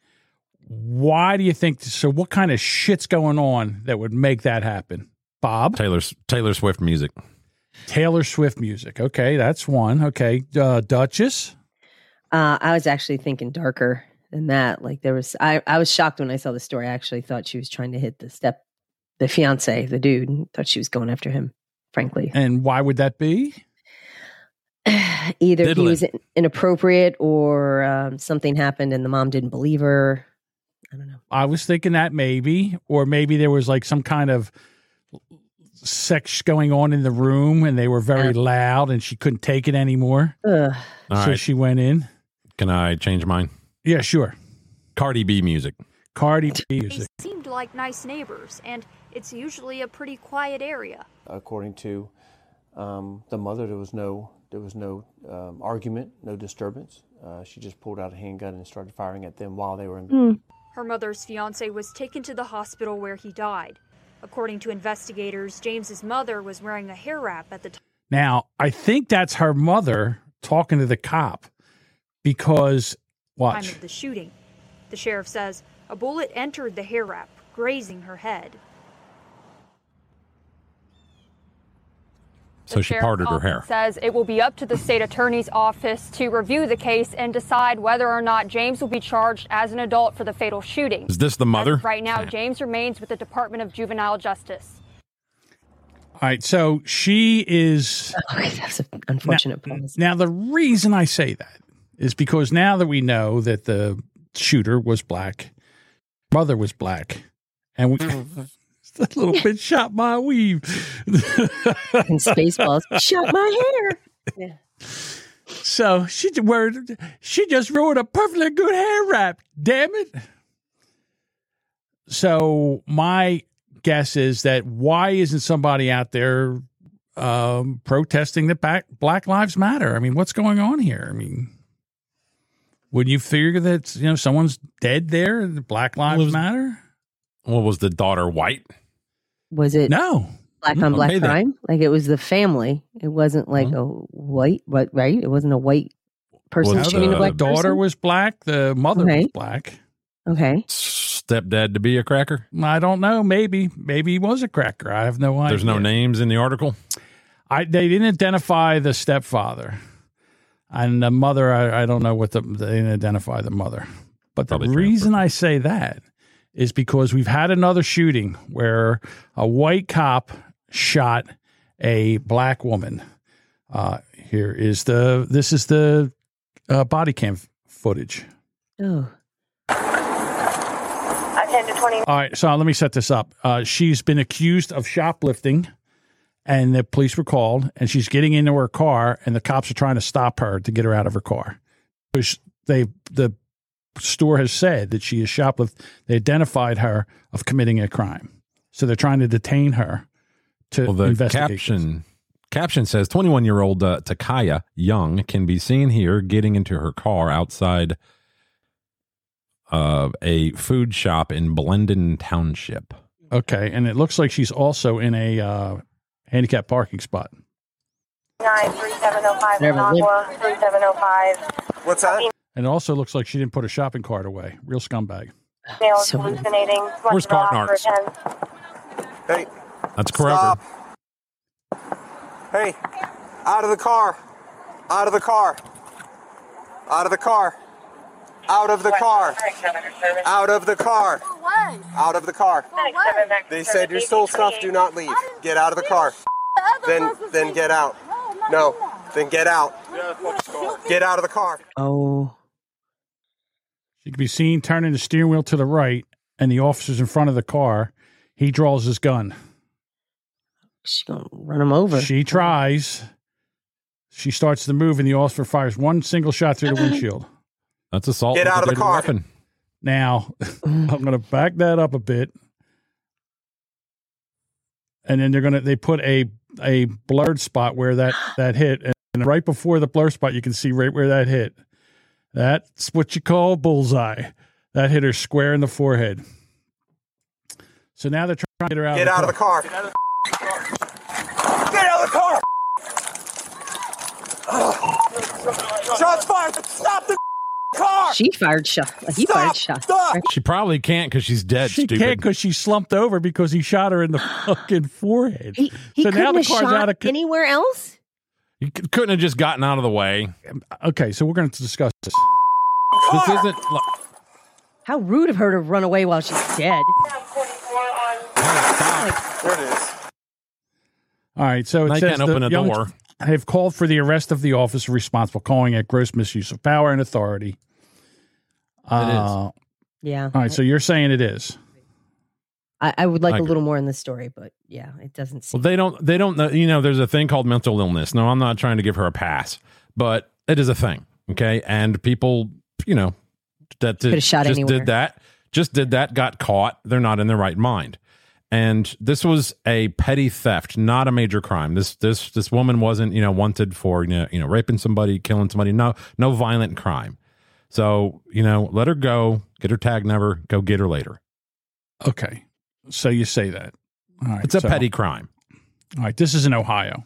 Why do you think? So, what kind of shit's going on that would make that happen, Bob? Taylor Taylor Swift music. Taylor Swift music. Okay, that's one. Okay, uh, Duchess. Uh, I was actually thinking darker than that. Like there was, I, I was shocked when I saw the story. I actually thought she was trying to hit the step, the fiance, the dude. and Thought she was going after him. Frankly, And why would that be? [SIGHS] either he was inappropriate or um, something happened and the mom didn't believe her. I don't know. I was thinking that maybe, or maybe there was like some kind of sex going on in the room and they were very loud and she couldn't take it anymore. Ugh. So right. she went in. Can I change mine? Yeah, sure. Cardi B music. Cardi B they music. seemed like nice neighbors, and it's usually a pretty quiet area. According to um, the mother, there was no there was no um, argument, no disturbance. Uh, she just pulled out a handgun and started firing at them while they were in. Hmm. Her mother's fiance was taken to the hospital where he died. According to investigators, James's mother was wearing a hair wrap at the time Now, I think that's her mother talking to the cop because watch. of the shooting. The sheriff says a bullet entered the hair wrap, grazing her head. So she parted her hair. Says it will be up to the state attorney's office to review the case and decide whether or not James will be charged as an adult for the fatal shooting. Is this the mother? Right now, James remains with the Department of Juvenile Justice. All right, so she is. [LAUGHS] that's an unfortunate now, pause. now, the reason I say that is because now that we know that the shooter was black, mother was black, and we. Mm-hmm. [LAUGHS] that little bit shot my weave. and Spaceballs [LAUGHS] shot my hair. Yeah. So she where she just ruined a perfectly good hair wrap. Damn it! So my guess is that why isn't somebody out there um, protesting that back, Black Lives Matter? I mean, what's going on here? I mean, would you figure that you know someone's dead there? Black Lives Matter. Well, was the daughter white? Was it no black on black Okay, then. crime? Like it was the family. It wasn't like Mm-hmm. a white, what right? It wasn't a white person Was shooting a the black daughter person? was black. The mother Okay. was black. Okay. Stepdad to be a cracker? I don't know. Maybe maybe he was a cracker. I have no idea. There's no names in the article. I they didn't identify the stepfather, and the mother. I, I don't know what the they didn't identify the mother. But the reason I say that is because we've had another shooting where a white cop shot a black woman. Uh, here is the this is the uh, body cam footage. Oh. I 10 to 20. All right, so let me set this up. Uh, she's been accused of shoplifting, and the police were called, and she's getting into her car, and the cops are trying to stop her to get her out of her car. Because They the store has said that she is shoplift. They identified her of committing a crime, so they're trying to detain her to Well, the investigate. caption caption says 21 year old uh, Ta'Kiya Young can be seen here getting into her car outside of a food shop in Blendon Township. Okay, and it looks like she's also in a uh, handicap parking spot. 93705 Never lived. Managua, 3705. What's that? And it also looks like she didn't put a shopping cart away. Real scumbag. Male is hallucinating. Where's Western Arts? Hey, That's Kroger. hey, out of the car. Out of the car. Out of the car. Out of the car. Out of the car. Out of the car. They said you stole stuff, do not leave. Get out of the car. Then then get out. No, then get out. Get out of the car. Oh. She can be seen turning the steering wheel to the right, and the officer's in front of the car. He draws his gun. She's gonna run him over. She tries. She starts to move, and the officer fires one single shot through the windshield. [CLEARS THROAT] That's assault. Get out of the car. Weapon. Now, [LAUGHS] I'm going to back that up a bit, and then they're going to they put a a blurred spot where that that hit, and right before the blur spot, you can see right where that hit. That's what you call bullseye. That hit her square in the forehead. So now they're trying to get her out. Get of out the of the car. Get out of the car. Shots fired. Stop the car. She fired shot. He fired shot. She probably can't because she's dead. She stupid. can't because she slumped over because he shot her in the [GASPS] fucking forehead. He, he so couldn't now the have car's shot out of anywhere else. You c- couldn't have just gotten out of the way. Okay, so we're going to discuss this. This isn't. How rude of her to run away while she's dead. There it is. All right, so it Now you says can't open the a young door. have called for the arrest of the officer responsible, calling it gross misuse of power and authority. Uh, Yeah. All right, so you're saying it is. I, I would like I a little more in the story, but yeah, it doesn't seem. Well, they don't. They don't know. You know, there's a thing called mental illness. No, I'm not trying to give her a pass, but it is a thing. Okay, and people, you know, that did, shot just anywhere. did that, just did that, got caught. They're not in their right mind. And this was a petty theft, not a major crime. This this this woman wasn't, you know, wanted for you know, you know, raping somebody, killing somebody. No, no violent crime. So, you know, let her go, get her tag number, go get her later. Okay. So you say that. All right. It's a so- petty crime. All right, this is in Ohio.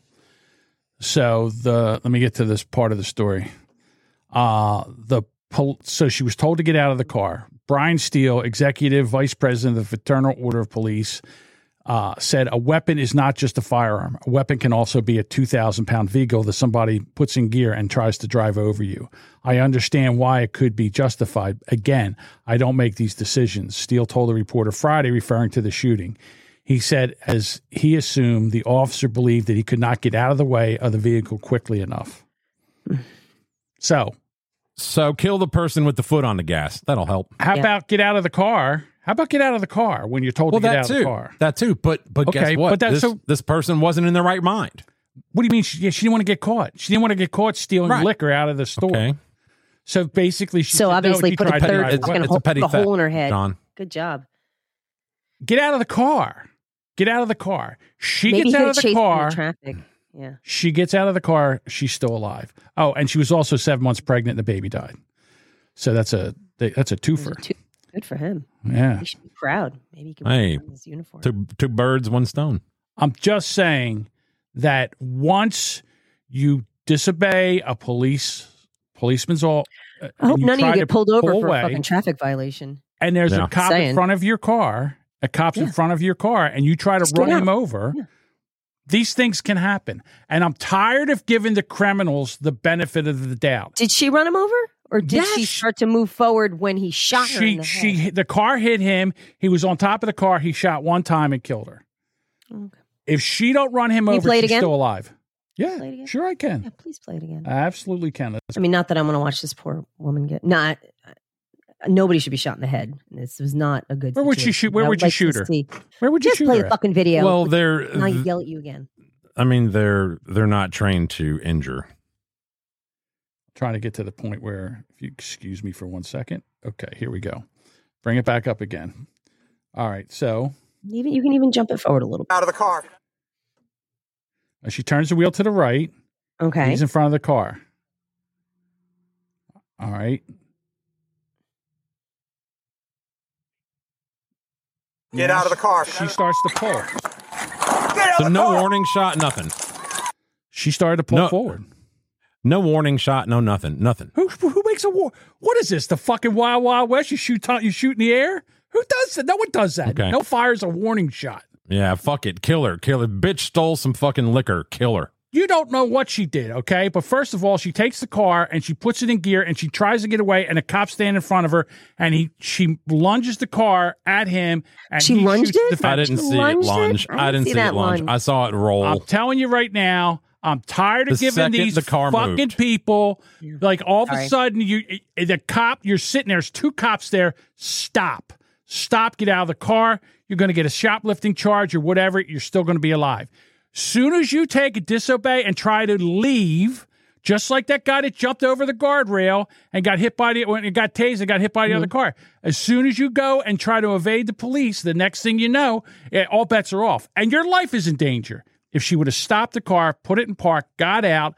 So the let me get to this part of the story. Uh the pol- so she was told to get out of the car. Brian Steele, executive vice president of the Fraternal Order of Police, uh, said a weapon is not just a firearm. A weapon can also be a 2,000 pound vehicle that somebody puts in gear and tries to drive over you. I understand why it could be justified. Again, I don't make these decisions. Steele told a reporter Friday, referring to the shooting. He said, as he assumed, the officer believed that he could not get out of the way of the vehicle quickly enough. So, So kill the person with the foot on the gas. That'll help. how about get out of the car? How about get out of the car when you're told Well, to get out too. of the car? That too. But but Okay, guess what? but that's this, so- this person wasn't in their right mind. What do you mean? She, yeah, she didn't want to get caught. She didn't want to get caught stealing Right. liquor out of the store. Okay. So basically, she So said, no, obviously she put a tried to third drive It's- away. fucking it's a hole, petty the hole in her head. John. Good job. Get out of the car. Get out of the car. She Maybe gets out of the chasing in car. traffic. Yeah. She gets out of the car. She's still alive. Oh, and she was also seven months pregnant, and the baby died. So that's a that's a twofer. Two- Good for him. Yeah. He should be proud. Maybe he can Hey, wear his uniform. two two birds, one stone. I'm just saying that once you disobey a police policeman's all, uh, I hope none of you get pulled over pull for away, a fucking traffic violation. and there's Yeah. a cop in front of your car, a cop's in front of your car, and you try to Just run him out. over. These things can happen, and I'm tired of giving the criminals the benefit of the doubt. Did she run him over, or did she start to move forward when he shot her? in She the she head? hit- the car hit him. He was on top of the car. He shot one time and killed her. Okay. If she don't run him Can over, play it she's again? still alive. Yeah, Play it again? sure I can. Yeah, please play it again. I absolutely can. Let's I mean, not that I'm going to watch this poor woman get. Not nobody should be shot in the head. This was not a good. Where would you shoot- where I would you like to shoot her? see- Where would you Just shoot play her the at? fucking video. Well, they're and I yell at you again. I mean, they're they're not trained to injure. Trying to get to the point where, if you excuse me for one second. Okay, here we go. Bring it back up again. All right, so Even you can even jump it forward a little. bit. Out of the car. uh, she turns the wheel to the right. Okay. He's in front of the car. All right. Get out of the car. She starts to pull. Get out So of the no car. warning shot, nothing. She started to pull No. forward. No warning shot, no nothing, nothing. Who who makes a war? What is this? The fucking Wild Wild West? You shoot you shoot in the air? Who does that? No one does that. Okay. No fires a warning shot. Yeah, fuck it, kill her, kill her. Bitch stole some fucking liquor, kill her. You don't know what she did, okay? But first of all, she takes the car and she puts it in gear and she tries to get away, and a cop stand in front of her, and he she lunges the car at him, and She he lunged shoots it? the I didn't see it lunged it? lunge. I I didn't didn't see see, that it lunge. lunge. I saw it roll. I'm telling you right now, I'm tired of The giving these the car fucking moved. people like all of Sorry. a sudden you the cop you're sitting there, there's two cops there. Stop, stop, get out of the car. You're going to get a shoplifting charge or whatever. You're still going to be alive. Soon as you take a disobey and try to leave, just like that guy that jumped over the guardrail and got hit by the when it got tased and got hit by the other car. As soon as you go and try to evade the police, the next thing you know, eh, all bets are off, and your life is in danger. If she would have stopped the car, put it in park, got out,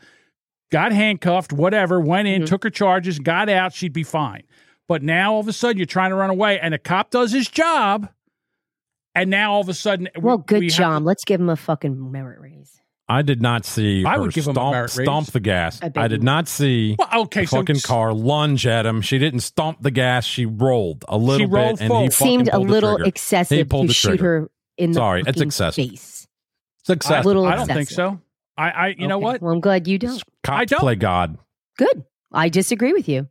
got handcuffed, whatever, went in, mm-hmm. took her charges, got out, she'd be fine. But now all of a sudden you're trying to run away, and a cop does his job, and now all of a sudden, we- Well, good we have- job. Let's give him a fucking merit raise. I did not see I her would give him a stomp, merit raise. stomp the gas. I I, did not see Well, okay, the so fucking car lunge at him. She didn't stomp the gas. She rolled a little rolled bit, and forward. he It seemed a little trigger. He excessive pulled to the shoot trigger. her in the Sorry, it's excessive. face. It's excessive. little I don't think so. I, I you know what? Well, I'm glad you don't. Cops I don't. play God. Good. I disagree with you.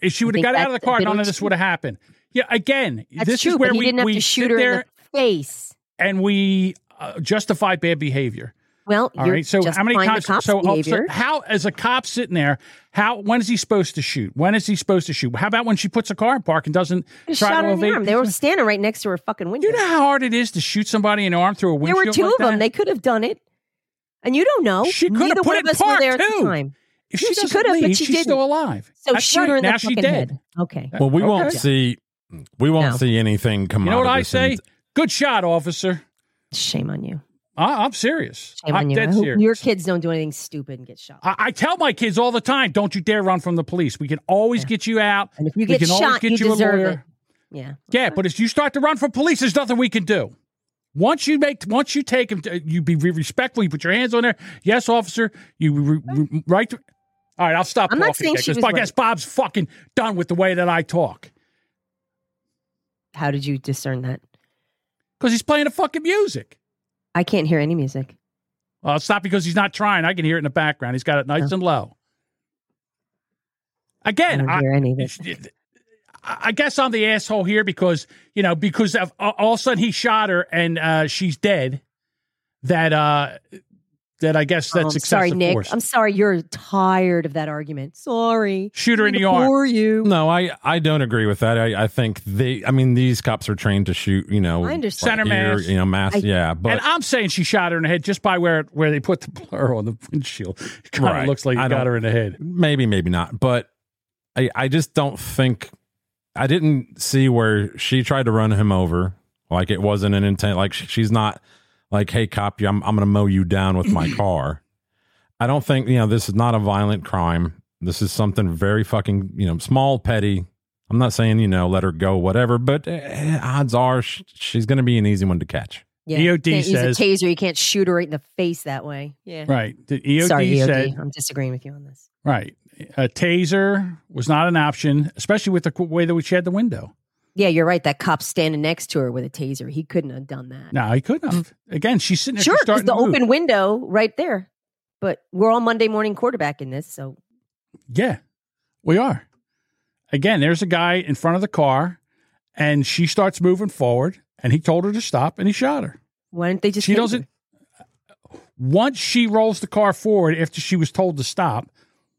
If she would have got out of the car, none of this would have happened. Yeah, again, That's this true, is where but he we, didn't have we to shoot her in the face. and we uh, justify bad behavior. Well, All you're right. So how many justifying times? Cop's so oh, officer, behavior. how as a cop sitting there, how when is he supposed to shoot? When is he supposed to shoot? How about when she puts a car in park and doesn't Just try shot to her in the arm. They were standing right next to her fucking window. you know how hard it is to shoot somebody in the arm through a window. there were two like of them. that? They could have done it, and you don't know. She could have put one it of in us were park, there at too. the time. If she she could have, but she she's still didn't. alive. So That's shoot right. her in now the she fucking dead. head. Okay. Well, we Okay. won't see. We won't No. see anything come up. You know what I say? Good shot, officer. Shame on you. I, I'm serious. Shame I'm you. dead I serious. your kids don't do anything stupid and get shot. I, I tell my kids all the time, don't you dare run from the police. We can always get you out. And if you we get can always shot, get you you, a lawyer. it. Yeah. Yeah, but if you start to run from police, there's nothing we can do. Once you make, once you take him, you be respectful. You put your hands on there. Yes, officer. You re, re, right. To, all right, I'll stop I'm not talking saying she was I guess Bob's fucking done with the way that I talk How did you discern that? because he's playing the fucking music. I can't hear any music. Well, it's not because he's not trying. I can hear it in the background. He's got it nice and low. Again, I I. [LAUGHS] I guess I'm the asshole here because you know because of, all of a sudden he shot her and uh, she's dead. That uh, that I guess Oh, that's I'm excessive sorry, Nick. force. I'm sorry. You're tired of that argument. Sorry. Shoot her in the to arm. bore you. No, I, I don't agree with that. I, I think they, I mean, these cops are trained to shoot, you know, I understand. Center ear, mass. you know, mass, I- yeah. But and I'm saying she shot her in the head just by where where they put the blur on the windshield. It kind of Right. looks like I you got her in the head. maybe, maybe not. But I, I just don't think, I didn't see where she tried to run him over. Like it wasn't an intent. Like sh- she's not like, hey, cop, you, I'm, I'm going to mow you down with my [CLEARS THROAT] car. I don't think, you know, this is not a violent crime. This is something very fucking, you know, small, petty. I'm not saying, you know, let her go, whatever, but eh, odds are sh- she's going to be an easy one to catch. Yeah. EOD can't says- use a taser. You can't shoot her right in the face that way. Yeah. Right. The EOD Sorry, EOD. said I'm disagreeing with you on this. right. A taser was not an option, especially with the qu- way that we had the window. Yeah, you're right. That cop standing next to her with a taser. He couldn't have done that. No, he couldn't have. Again, she's sitting there. Sure, she's starting the to move. open window right there. But we're all Monday morning quarterback in this, so Yeah, we are. Again, there's a guy in front of the car, and she starts moving forward, and he told her to stop, and he shot her. why didn't they just? She doesn't. Once she rolls the car forward after she was told to stop,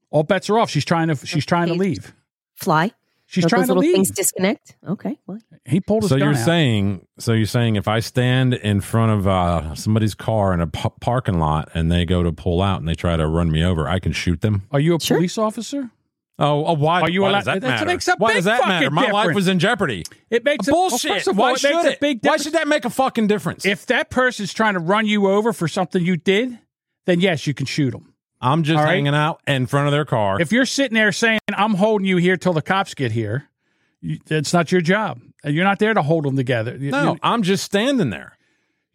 all bets are off. She's trying to. She's trying to leave. fly? She's Don't trying those to little leave. things disconnect. Okay, well, He pulled his So gun you're out. saying, so you're saying, if I stand in front of uh, somebody's car in a p- parking lot and they go to pull out and they try to run me over, I can shoot them? Are you a police officer? Oh, oh why? Are you why allowed- does that that matter? makes a why big does that matter? fucking My life difference. was in jeopardy. It makes a, well, bullshit. first of why all, it should a it? big Why difference. should that make a fucking difference? If that person's trying to run you over for something you did, then yes, you can shoot them. I'm just All right. hanging out in front of their car. If you're sitting there saying, "I'm holding you here till the cops get here," you, it's not your job. You're not there to hold them together. You- no, you- I'm just standing there.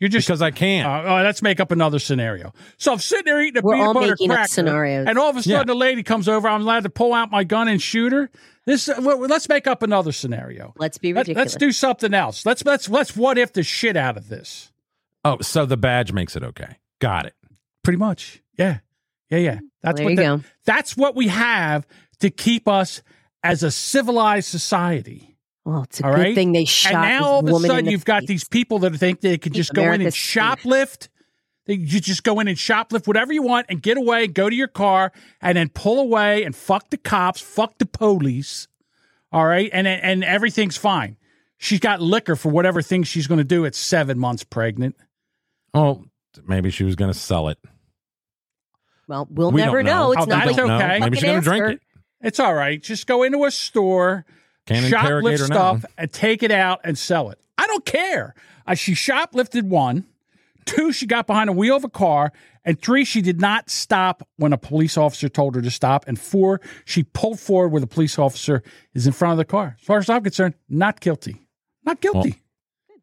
You're just because I can. Uh, oh, let's make up another scenario. So I'm sitting there eating a We're peanut all butter making up cracker, scenarios. and all of a sudden Yeah. the lady comes over. I'm allowed to pull out my gun and shoot her. This. uh, well, let's make up another scenario. let's be ridiculous. Let, ridiculous. us do something else. Let's let's let's what if the shit out of this. Oh, so the badge makes it okay. Got it. Pretty much. Yeah. Yeah. Yeah. That's there what you the- go. That's what we have to keep us as a civilized society. Well, it's a All good right? thing they shot And now this all of a sudden you've got face. these people that think they can Keep just go in and shoplift. They, you just go in and shoplift whatever you want and get away, go to your car, and then pull away and fuck the cops, fuck the police. All right, and and everything's fine. She's got liquor for whatever thing she's going to do at seven months pregnant. Oh, maybe she was going to sell it. Well, we'll We never know. know. It's Oh, not that's like okay. Maybe she's going to drink it. It's all right. Just go into a store, Can't shoplift stuff, now. and take it out and sell it. I don't care. Uh, she shoplifted one. Two, she got behind the wheel of a car. And three, she did not stop when a police officer told her to stop. And four, she pulled forward where the police officer is in front of the car. As far as I'm concerned, not guilty. Not guilty.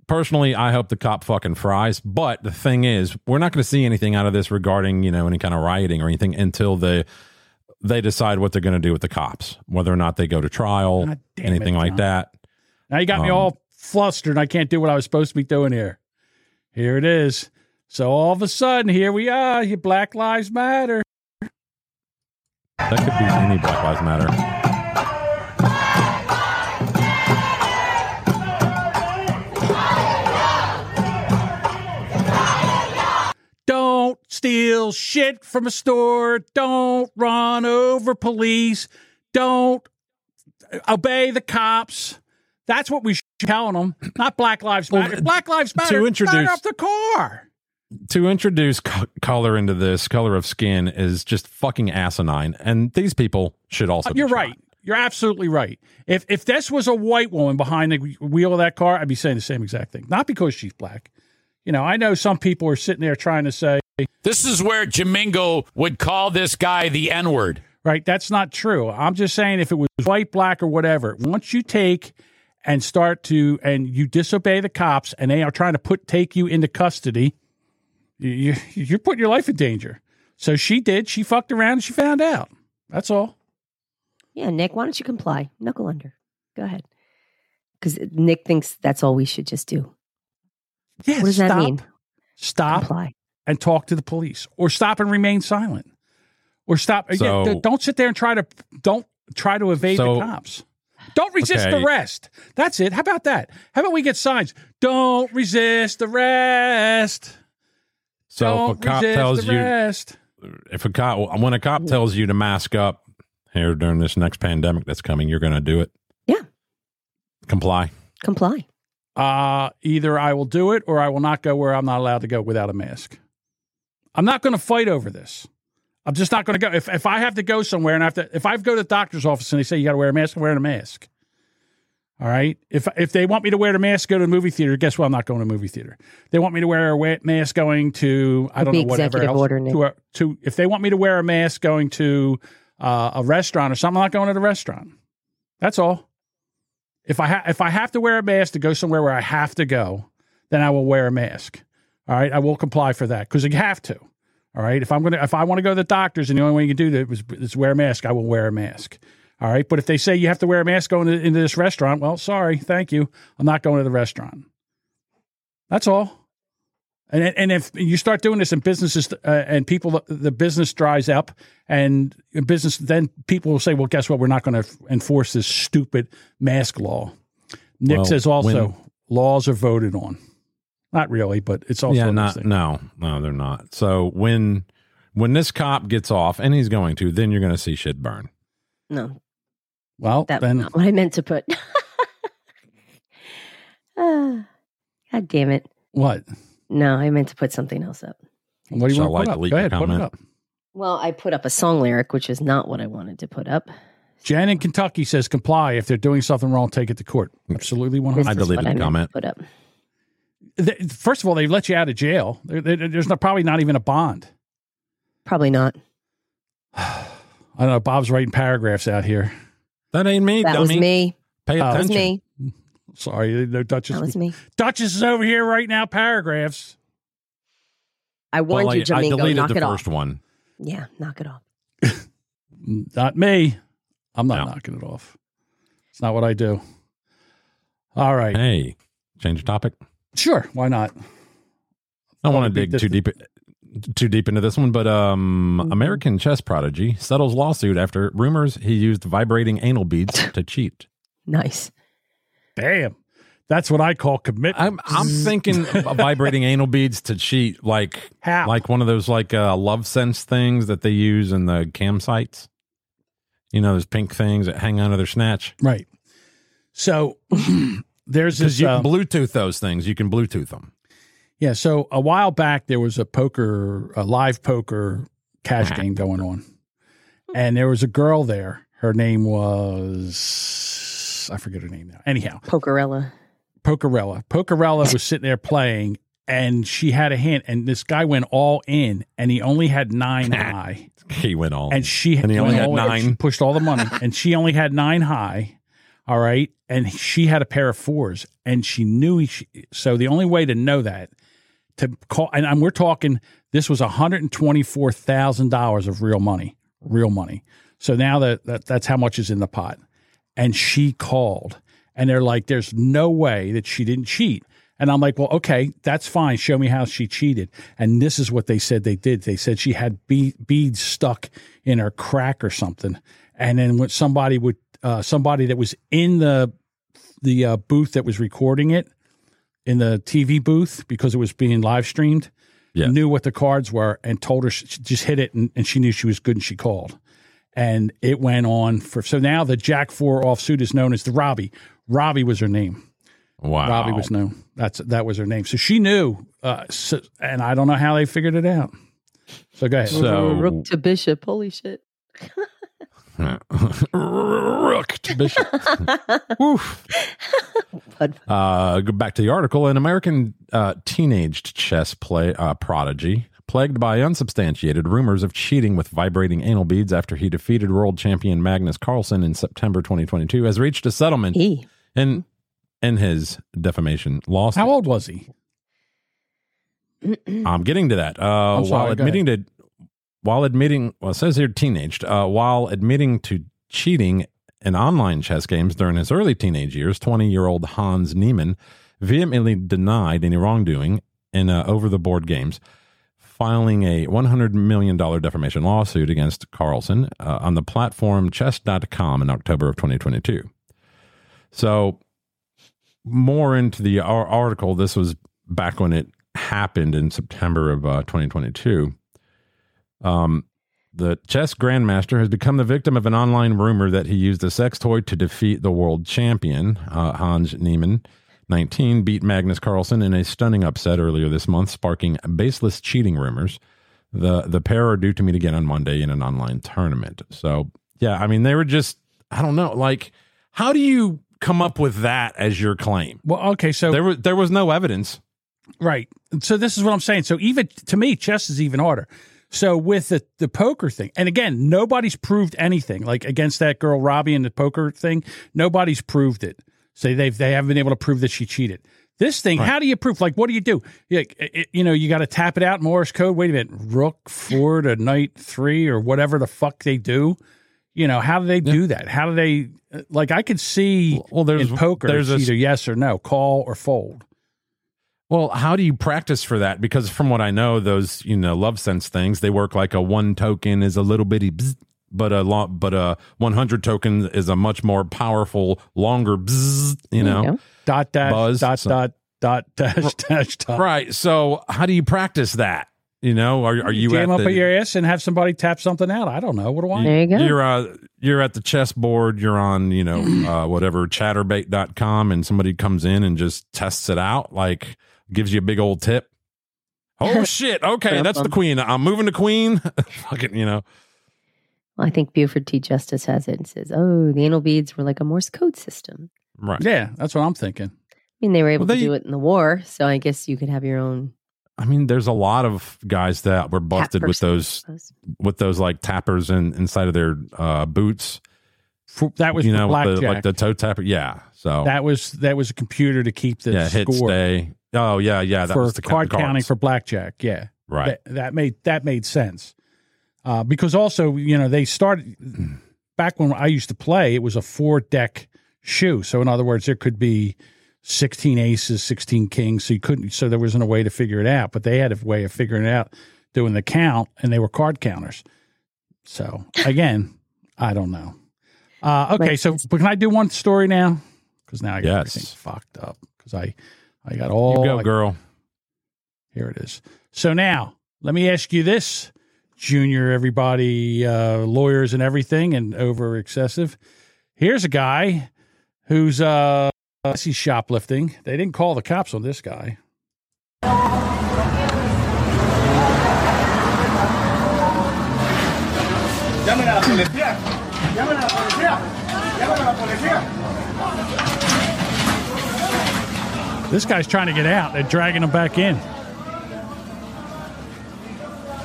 Personally, I hope the cop fucking fries. But the thing is, we're not going to see anything out of this regarding you know any kind of rioting or anything until they they decide what they're going to do with the cops, whether or not they go to trial, God anything it, like that. now you got me Um, all flustered and I can't do what I was supposed to be doing here. Here it is. So all of a sudden, here we are. You Black Lives Matter. That could be any Black Lives Matter. Don't steal shit from a store. Don't run over police. Don't obey the cops. That's what we should be telling them. Not Black Lives Well, Matter. Black Lives Matter. to introduce- off the car. to introduce co- color into this color of skin is just fucking asinine and these people should also be You're shot. right. You're absolutely right. If if this was a white woman behind the wheel of that car, I'd be saying the same exact thing. Not because she's black. You know, I know some people are sitting there trying to say, This is where Jamingo would call this guy the N word. right, that's not true. I'm just saying if it was white, black, or whatever, once you take and start to, and you disobey the cops and they are trying to put, take you into custody, you, you're putting your life in danger. So she did. She fucked around and she found out. That's all. Yeah, Nick, why don't you comply? Knuckle under. Go ahead. Because Nick thinks that's all we should just do. Yeah, what does that mean? Stop Comply. And talk to the police, or stop and remain silent, or stop. yeah, So- d- don't sit there and try to don't try to evade So- the cops. Don't resist Okay. arrest. That's it. How about that? How about we get signs? Don't resist arrest. So don't if a cop resist tells you, if a cop, when a cop tells you to mask up here during this next pandemic that's coming, you're going to do it. Yeah. Comply. Comply. uh, either I will do it or I will not go where I'm not allowed to go without a mask. I'm not going to fight over this. I'm just not going to go. If, if I have to go somewhere and I have to, if I go to the doctor's office and they say you got to wear a mask, I'm wearing a mask. All right. If if they want me to wear the mask, go to the movie theater. Guess what? I'm not going to the movie theater. They want me to wear a mask going to I don't know whatever else. order, to, a, to if they want me to wear a mask going to uh, a restaurant or something, I'm not going to the restaurant. That's all. If I ha- if I have to wear a mask to go somewhere where I have to go, then I will wear a mask. All right, I will comply for that because you have to. All right, if I'm gonna if I want to go to the doctors and the only way you can do that is, is wear a mask, I will wear a mask. All right, but if they say you have to wear a mask going to, into this restaurant, well, sorry, thank you, I'm not going to the restaurant. That's all. And and if you start doing this and businesses uh, and people the business dries up and business then people will say, well, guess what? We're not going to enforce this stupid mask law. Nick Well, says also when- laws are voted on. Not really, but it's also yeah, one of those not no, no, they're not. So when when this cop gets off, and he's going to, then you're going to see shit burn. No, Well, that's then not what I meant to put. Ah, [LAUGHS] [SIGHS] God damn it. what? No, I meant to put something else up. What do you Shall want to I put up? Go your ahead, put it up. Well, I put up a song lyric, which is not what I wanted to put up. Jan in Kentucky says comply if they're doing something wrong, take it to court. Absolutely, one This hundred. I is deleted the comment. Put up. Th- First of all, they let you out of jail. There- there- there's not, probably not even a bond. Probably not. [SIGHS] I don't know. Bob's writing paragraphs out here. That ain't me, That dummy. was me. Pay. Oh. That was attention. me. [LAUGHS] Sorry, no Duchess. That was me. Duchess is over here right now. Paragraphs. I warned Well, you, I, I deleted Knock the it first off. one. Yeah, knock it off. [LAUGHS] Not me. I'm not No. knocking it off. It's not what I do. All right. Hey, change the topic. Sure. Why not? I don't want to dig too deep too deep into this one, but um, Mm-hmm. American chess prodigy settles lawsuit after rumors he used vibrating anal beads [LAUGHS] to cheat. Nice. Damn. That's what I call commitment. I'm I'm thinking [LAUGHS] vibrating anal beads to cheat, like How? like one of those like uh, love sense things that they use in the cam sites. You know, those pink things that hang onto their snatch. Right. So [CLEARS THROAT] there's Because this. you uh, can Bluetooth those things. You can Bluetooth them. yeah. So a while back, there was a poker, a live poker cash Uh-huh. game going on. And there was a girl there. Her name was, I forget her name now. Anyhow, Pokerella. Pokerella. Pokerella was sitting there playing and she had a hand and this guy went all in and he only had nine [LAUGHS] high. He went all. In. And she And he only had she nine. pushed all the money and she only had nine high all right? And she had a pair of fours and she knew he, she, so the only way to know that to call and, and we're talking this was $124000 of real money real money. So now that, that that's how much is in the pot. And she called and they're like there's no way that she didn't cheat. And i'm like well okay that's fine. Show me how she cheated. And this is what they said they did. They said she had be- beads stuck in her crack or something. And then when somebody would uh, somebody that was in the the uh, booth that was recording it in the tv booth because it was being live streamed Yeah. knew what the cards were and told her she she just hit it and, and she knew she was good and she called and it went on for so now the Jack Four offsuit is known as the Robbie. Robbie was her name. Wow. Robbie was known. That's that was her name. So she knew, uh, so, and I don't know how they figured it out. So go ahead. So- Rook to bishop. Holy shit. [LAUGHS] Rook to bishop. [LAUGHS] Oof. Uh, go back to the article. An American uh, teenaged chess play uh, prodigy, plagued by unsubstantiated rumors of cheating with vibrating anal beads after he defeated world champion Magnus Carlsen in September 2022, has reached a settlement in in his defamation lawsuit. How old was he? I'm getting to that. Uh, I'm sorry, while go admitting to, while admitting, well, it says here teenaged, uh, while admitting to cheating in online chess games during his early teenage years, 20 year old Hans Niemann vehemently denied any wrongdoing in uh, over the board games, filing a $100 million defamation lawsuit against Carlsen uh, on the platform chess.com in October of 2022. So, more into the article, this was back when it happened in September of uh, 2022. Um, the chess grandmaster has become the victim of an online rumor that he used a sex toy to defeat the world champion. Uh, Hans Niemann, 19, beat Magnus Carlsen in a stunning upset earlier this month, sparking baseless cheating rumors. The the pair are due to meet again on Monday in an online tournament. So yeah, I mean they were just I don't know, like how do you come up with that as your claim? Well, okay, so there was there was no evidence. Right. So this is what I'm saying. So even to me, chess is even harder. So with the, the poker thing, and again, nobody's proved anything like against that girl Robbi and the poker thing. Nobody's proved it. So they've they haven't been able to prove that she cheated. This thing, Right. how do you prove? Like, what do you do? You, it- you know, you got to tap it out Morse code. Wait a minute, rook four to knight three or whatever the fuck they do. You know, how do they do that? How do they like? I could see well, there's in poker, there's a- either yes or no, call or fold. Well, how do you practice for that? Because from what I know, those you know Lovense things they work like a one token is a little bitty, bzz, but a lot, but a one hundred token is a much more powerful, longer. Bzz, you know, dot dash buzz. dot So- dot dot dash dash dot. Right. So how do you practice that? You know, are are you Jam at up the, at your ass and have somebody tap something out. I don't know. What do I? There You're uh, you're at the chessboard. You're on you know [CLEARS THROAT] uh, whatever chaturbate.com, and somebody comes in and just tests it out. Like gives you a big old tip. Oh [LAUGHS] shit! Okay, that's the queen. I'm moving to queen. [LAUGHS] Fucking, you know. Well, I think Buford T. Justice has it and says, "Oh, the anal beads were like a Morse code system." Right. Yeah, that's what I'm thinking. I mean, they were able Well, to do it in the war, so I guess you could have your own. I mean, there's a lot of guys that were busted with those with those like tappers in inside of their uh, boots. That was you know the, like the toe tapper. Yeah. So That was that was a computer to keep the yeah, hit score stay. Oh yeah, yeah. That for was the card the counting for blackjack. Yeah, Right. That, that made that made sense uh, because also you know they started back when I used to play. It was a four deck shoe, so in other words, there could be sixteen aces, sixteen kings. So you couldn't. So there wasn't a way to figure it out, but they had a way of figuring it out doing the count, and they were card counters. So again, I don't know. Uh, okay, so but can I do one story now? Because now I got Yes. everything fucked up. Because I I got all You go, I- girl. here it is. So now, let me ask you this, Junior, everybody, uh, lawyers and everything, and over excessive. Here's a guy who's uh, he's shoplifting. They didn't call the cops on this guy. Llamen a la policía. Llamen a la policía. Llamen a la policía. This guy's trying to get out. They're dragging him back in.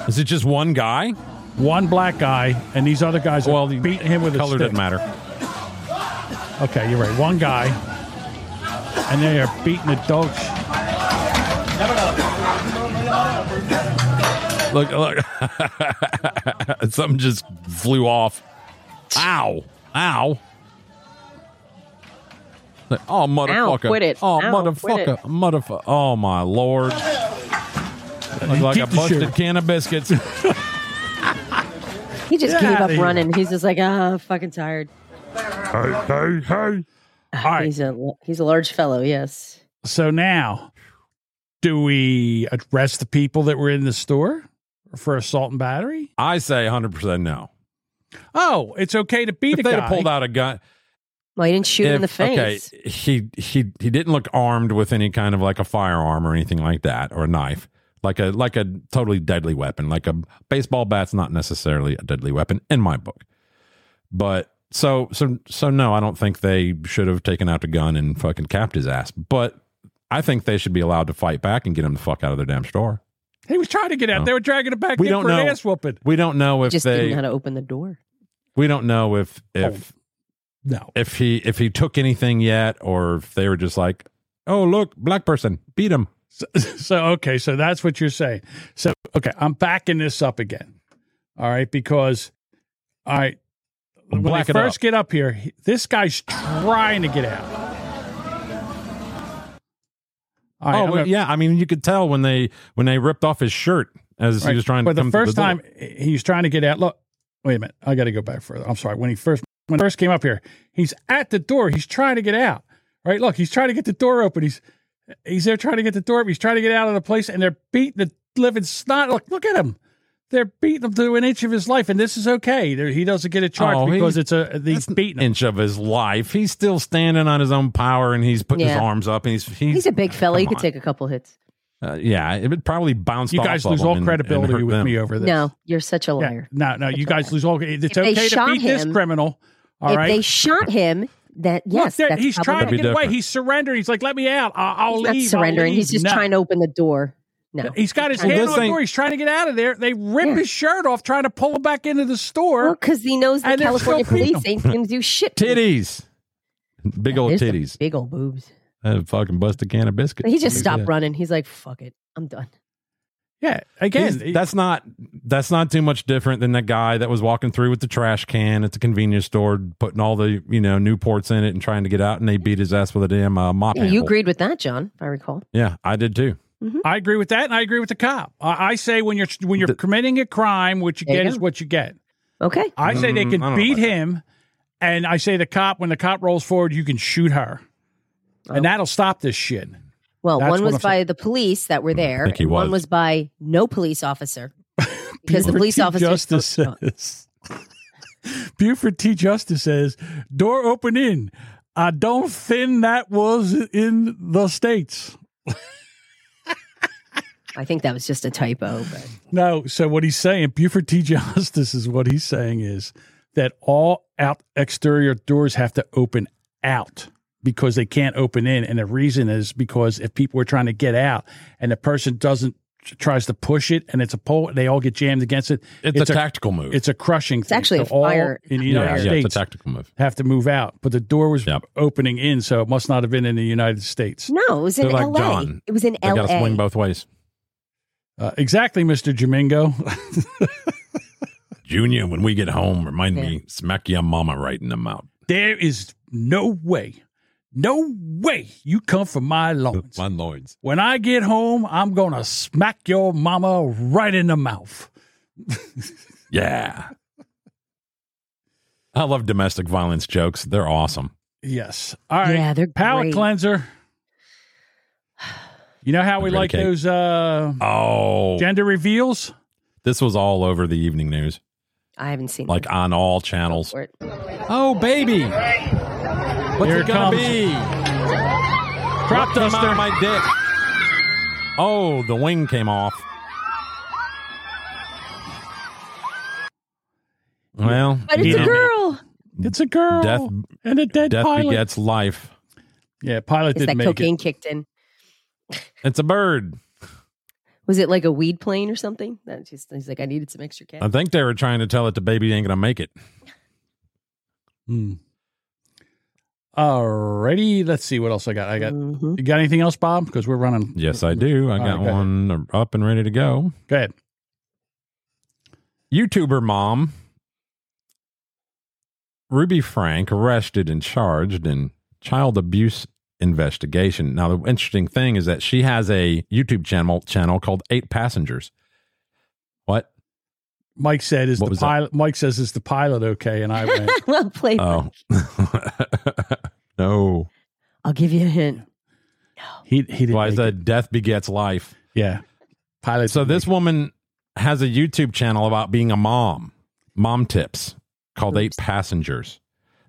Is it just one guy? One black guy, and these other guys are beating him with a color stick. doesn't matter. Okay, you're right. One guy, and they are beating the dogs. Look, look. [LAUGHS] Something just flew off. Ow. Ow. Like, [LAUGHS] Oh, motherfucker. quit it. Oh, Ow, quit motherfucker. Motherfucker. Oh, my Lord. Look like a busted shoe. can of biscuits. [LAUGHS] He just Get gave up here. running. He's just like, ah, fucking tired. hey, hey, hey. All right. He's a he's a large fellow. Yes. So now, do we arrest the people that were in the store for assault and battery? I say 100% no. Oh, it's okay to beat If a they'd guy. have pulled out a gun. Well, he didn't shoot him in the face. Okay, he he he didn't look armed with any kind of like a firearm or anything like that, or a knife, like a like a totally deadly weapon. Like a baseball bat's not necessarily a deadly weapon in my book, but So so so no, I don't think they should have taken out the gun and fucking capped his ass. But I think they should be allowed to fight back and get him the fuck out of their damn store. He was trying to get out. No. They were dragging it back We in don't for an know. ass whooping. We don't know if Just they didn't know how to open the door. we don't know if if oh. No if he if he took anything yet or if they were just like, oh look, black person, beat him. So, [LAUGHS] so okay, so that's what you're saying. So okay, I'm backing this up again. All right, because all right, when Black they first up. get up here, he- this guy's trying to get out. All right, oh gonna- yeah, I mean you could tell when they when they ripped off his shirt as Right. he was trying to But the come first door. time he's trying to get out. Look, wait a minute. I got to go back further. I'm sorry. When he first when he first came up here, he's at the door. He's trying to get out. Right. Look, he's trying to get the door open. He's he's there trying to get the door open. He's trying to get out of the place, and they're beating the living snot. Look, look at him. They're beating him to an inch of his life, and this is okay. There- He doesn't get a charge Oh, because it's a he's beating him. inch of his life. He's still standing on his own power and he's putting his arms up and he's he's, He's a big fella. He could on. take a couple hits. Uh, yeah, it would probably bounce. You guys off lose him all and- and credibility hurt with them. me over this. No, you're such a Yeah. liar. No, no, you guys lose all. It's If okay to shot beat this criminal. All if right. they shot him, that Look, yes, there- that's he's trying to get be away. He's surrendering. He's like, "Let me out. I'll, I'll He's not leave." I'll surrendering. He's just No. trying to open the door. No, He's got his Well, hand this on the door. He's trying to get out of there. They rip his shirt off, trying to pull him back into the store. because he knows the California police ain't going to do shit. Titties, big old titties. big old boobs. I fucking bust a can of biscuits. He just stopped running. He's like, "Fuck it, I'm done." Yeah, again, He's- that's not that's not too much different than that guy that was walking through with the trash can at the convenience store, putting all the you know Newports in it and trying to get out, and they beat his ass with a damn uh, mop. Yeah, you handle. agreed with that, John. If I recall. Yeah, I did too. I agree with that, and I agree with the cop. I, I say when you're when you're committing a crime, what you There you get is what you get. Okay. I say they Mm, can I beat about that. him, and I say the cop when the cop rolls forward, you can shoot her, and that'll stop this shit. Well, That's one was by saying. the police that were there, and one was. was by no police officer [LAUGHS] because the police T. officer Justice oh, says. [LAUGHS] Buford T. Justice says, "Door open in. I don't think that was in the states." I think that was just a typo. But No, so what he's saying, Buford T. Justice is what he's saying is that all out exterior doors have to open out because they can't open in, and the reason is because if people are trying to get out and the person doesn't tries to push it and it's a pole, they all get jammed against it. It's, a, tactical move. It's a crushing. It's actually a all fire- in the yeah, United yeah, States. it's a tactical move. have to move out, but the door was Yep. opening in, so it must not have been in the United States. no, it was in They're like L.A. John. It was in They got to swing both ways. Uh, exactly, Mister Jamingo. [LAUGHS] Junior, when we get home, remind Yeah. me, smack your mama right in the mouth. there is no way, no way you come from my loins. My lords. When I get home, I'm gonna smack your mama right in the mouth. [LAUGHS] Yeah. I love domestic violence jokes. They're awesome. Yes. All right. Yeah, they're palate great. cleanser. You know how we like Kate? those uh, Oh, gender reveals? this was all over the evening news, I haven't seen like them. on all channels. Oh, baby. What's Here it it gonna comes. be? Crop What came out duster. my dick? Oh, the wing came off. Well, But it's a know, girl. It's a girl Death- and a dead Death pilot. begets life. yeah, pilot Is didn't that make cocaine it. kicked in? It's a bird. Was it like a weed plane or something? That just he's like, I needed some extra cash. I think they were trying to tell it the baby ain't gonna make it. Hmm. Alrighty, let's see what else I got. I got. Mhm. You got anything else, Bob? Because we're running. Yes, I do. I All got right, go ahead. one up and ready to go. Go ahead. YouTuber mom Ruby Frank arrested and charged in child abuse investigation. Now, the interesting thing is that she has a YouTube channel channel called Eight Passengers. What? Mike said, "Is What the was that? pilot?" Mike says, "Is the pilot okay?" And I went, [LAUGHS] well played. Oh, [LAUGHS] no. I'll give you a hint. "He he didn't." Why is make that? it. Death begets life. Yeah, pilot. So this woman has a YouTube channel about being a mom, mom tips, called Eight Passengers.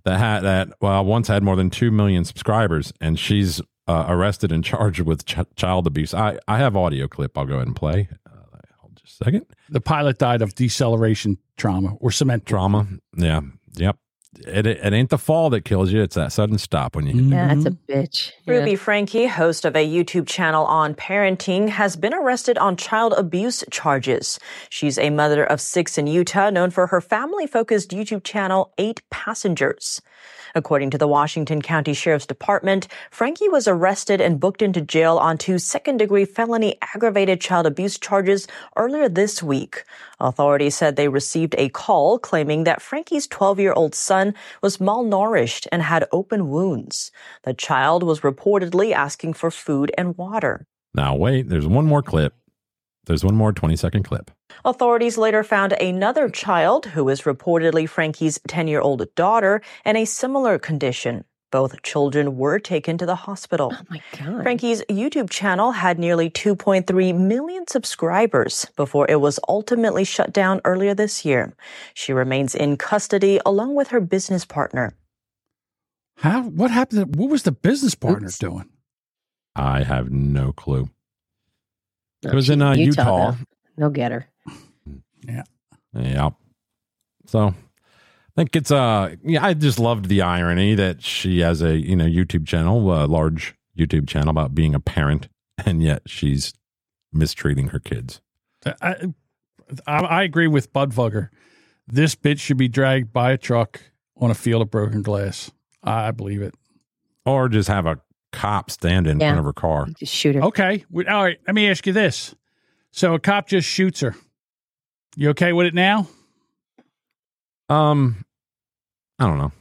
That had that well once had more than two million subscribers, and she's uh, arrested and charged with ch- child abuse. I I have audio clip. I'll go ahead and play. Uh, hold just a second. the pilot died of deceleration trauma or cement Trauma. Yeah. Yep. It, it ain't the fall that kills you; it's that sudden stop when you. hit Yeah, that's a Mm-hmm. bitch. Ruby Franke, host of a YouTube channel on parenting, has been arrested on child abuse charges. She's a mother of six in Utah, known for her family focused YouTube channel, Eight Passengers. According to the Washington County Sheriff's Department, Franke was arrested and booked into jail on two second degree felony aggravated child abuse charges earlier this week. Authorities said they received a call claiming that Franke's 12 year old son was malnourished and had open wounds. The child was reportedly asking for food and water. Now wait, there's one more clip. There's one more 20 second clip. Authorities later found another child who is reportedly Franke's 10 year old daughter in a similar condition. Both children were taken to the hospital. Oh my God. Franke's YouTube channel had nearly 2.3 million subscribers before it was ultimately shut down earlier this year. She remains in custody along with her business partner. How? What happened? What was the business partner doing? I have no clue. No, it was she's in uh, Utah, Utah. though. They'll get her. Yeah. Yeah. So I think it's uh yeah, I just loved the irony that she has a, you know, YouTube channel, a large YouTube channel about being a parent, and yet she's mistreating her kids. I, I, I agree with Budvugger. This bitch should be dragged by a truck on a field of broken glass. I believe it. Or just have a cop stand in Yeah. front of her car. Just shoot her. Okay. We- All right. Let me ask you this. So a cop just shoots her. You okay with it now? Um I don't know.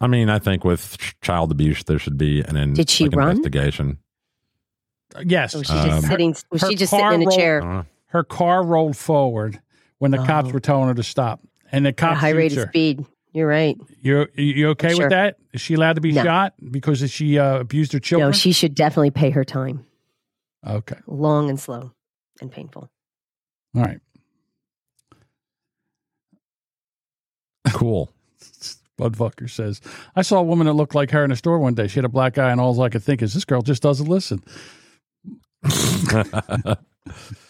I mean, I think with ch- child abuse there should be an in, Did she like, run? investigation. Yes. Or was she just Um, sitting? Was her she just sitting in a rolled- chair? Her car rolled forward when the cops Oh. were telling her to stop, and the At a cop high rate shoots of speed. You're right. You you okay Sure. with that? Is she allowed to be No. shot because she uh, abused her children? No, she should definitely pay her time. okay. Long and slow and painful. All right. Cool. [LAUGHS] Budfucker says, I saw a woman that looked like her in a store one day. She had a black eye, and all I could think is, this girl just doesn't listen. [LAUGHS] [LAUGHS]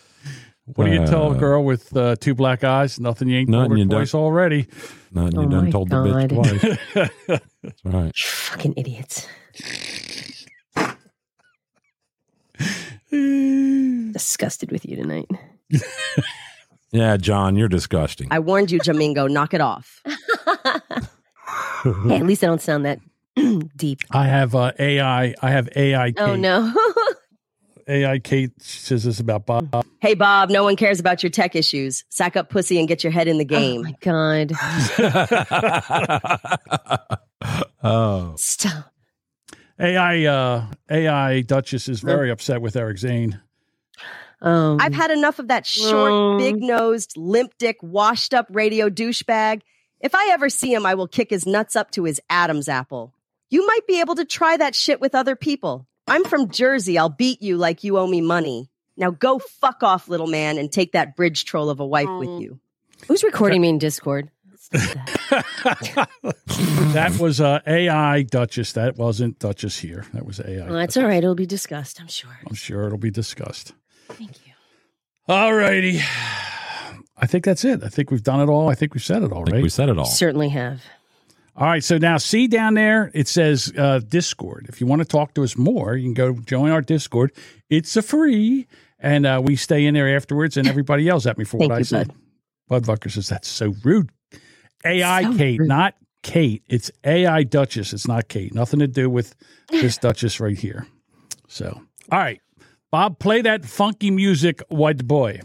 What do you tell a Uh, girl with uh, two black eyes? Nothing you ain't Nothing told her you don't- twice already. Nothing you Oh done my told the bitch twice. [LAUGHS] That's right. Fucking idiots. Disgusted with you tonight. [LAUGHS] Yeah, John, you're disgusting. I warned you, Jamingo. Knock it off. [LAUGHS] hey, at least I don't sound that [CLEARS THROAT] deep. I have uh, AI. I have AI. Kate. Oh no. AI Kate says this about Bob. hey Bob, no one cares about your tech issues. Sack up pussy and get your head in the game. Oh my god. [LAUGHS] oh. Stop. AI uh, AI Duchess is very upset with Eric Zane. Um, I've had enough of that short, Um. big nosed, limp dick, washed up radio douchebag. If I ever see him, I will kick his nuts up to his Adam's apple. You might be able to try that shit with other people. I'm from Jersey. I'll beat you like you owe me money. Now go fuck off, little man, and take that bridge troll of a wife with you. Who's recording me in Discord? [LAUGHS] that was uh, AI Duchess. That wasn't Duchess here. That was AI. Well, that's all right. It'll be discussed, I'm sure. I'm sure it'll be discussed. Thank you. All righty. I think that's it. I think we've done it all. I think we've said it all, right? We said it all. Certainly have. All right. So now, see down there, it says uh, Discord. If you want to talk to us more, you can go join our Discord. It's a free, and uh, we stay in there afterwards, and everybody [COUGHS] yells at me for Thank what I you, said. Budvucker says that's so rude. AI So Kate, rude. not Kate. It's AI Duchess. It's not Kate. Nothing to do with this [LAUGHS] Duchess right here. So, all right. Bob, play that funky music, white boy.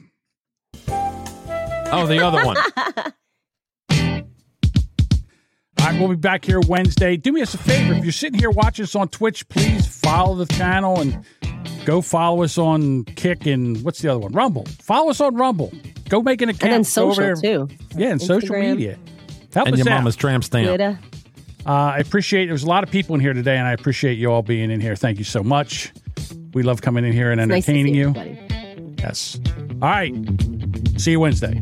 Oh, the other one. [LAUGHS] All right, we'll be back here Wednesday. Do me a favor. If you're sitting here watching us on Twitch, please follow the channel and go follow us on Kick and what's the other one? Rumble. Follow us on Rumble. Go make an account. And then Go over social there. too. Yeah, and social media. Help and us your out. mama's tramp stamp. Uh, I appreciate there's a lot of people in here today, and I appreciate you all being in here. Thank you so much. We love coming in here and It's nice to entertaining see you. everybody. Yes. All right. See you Wednesday.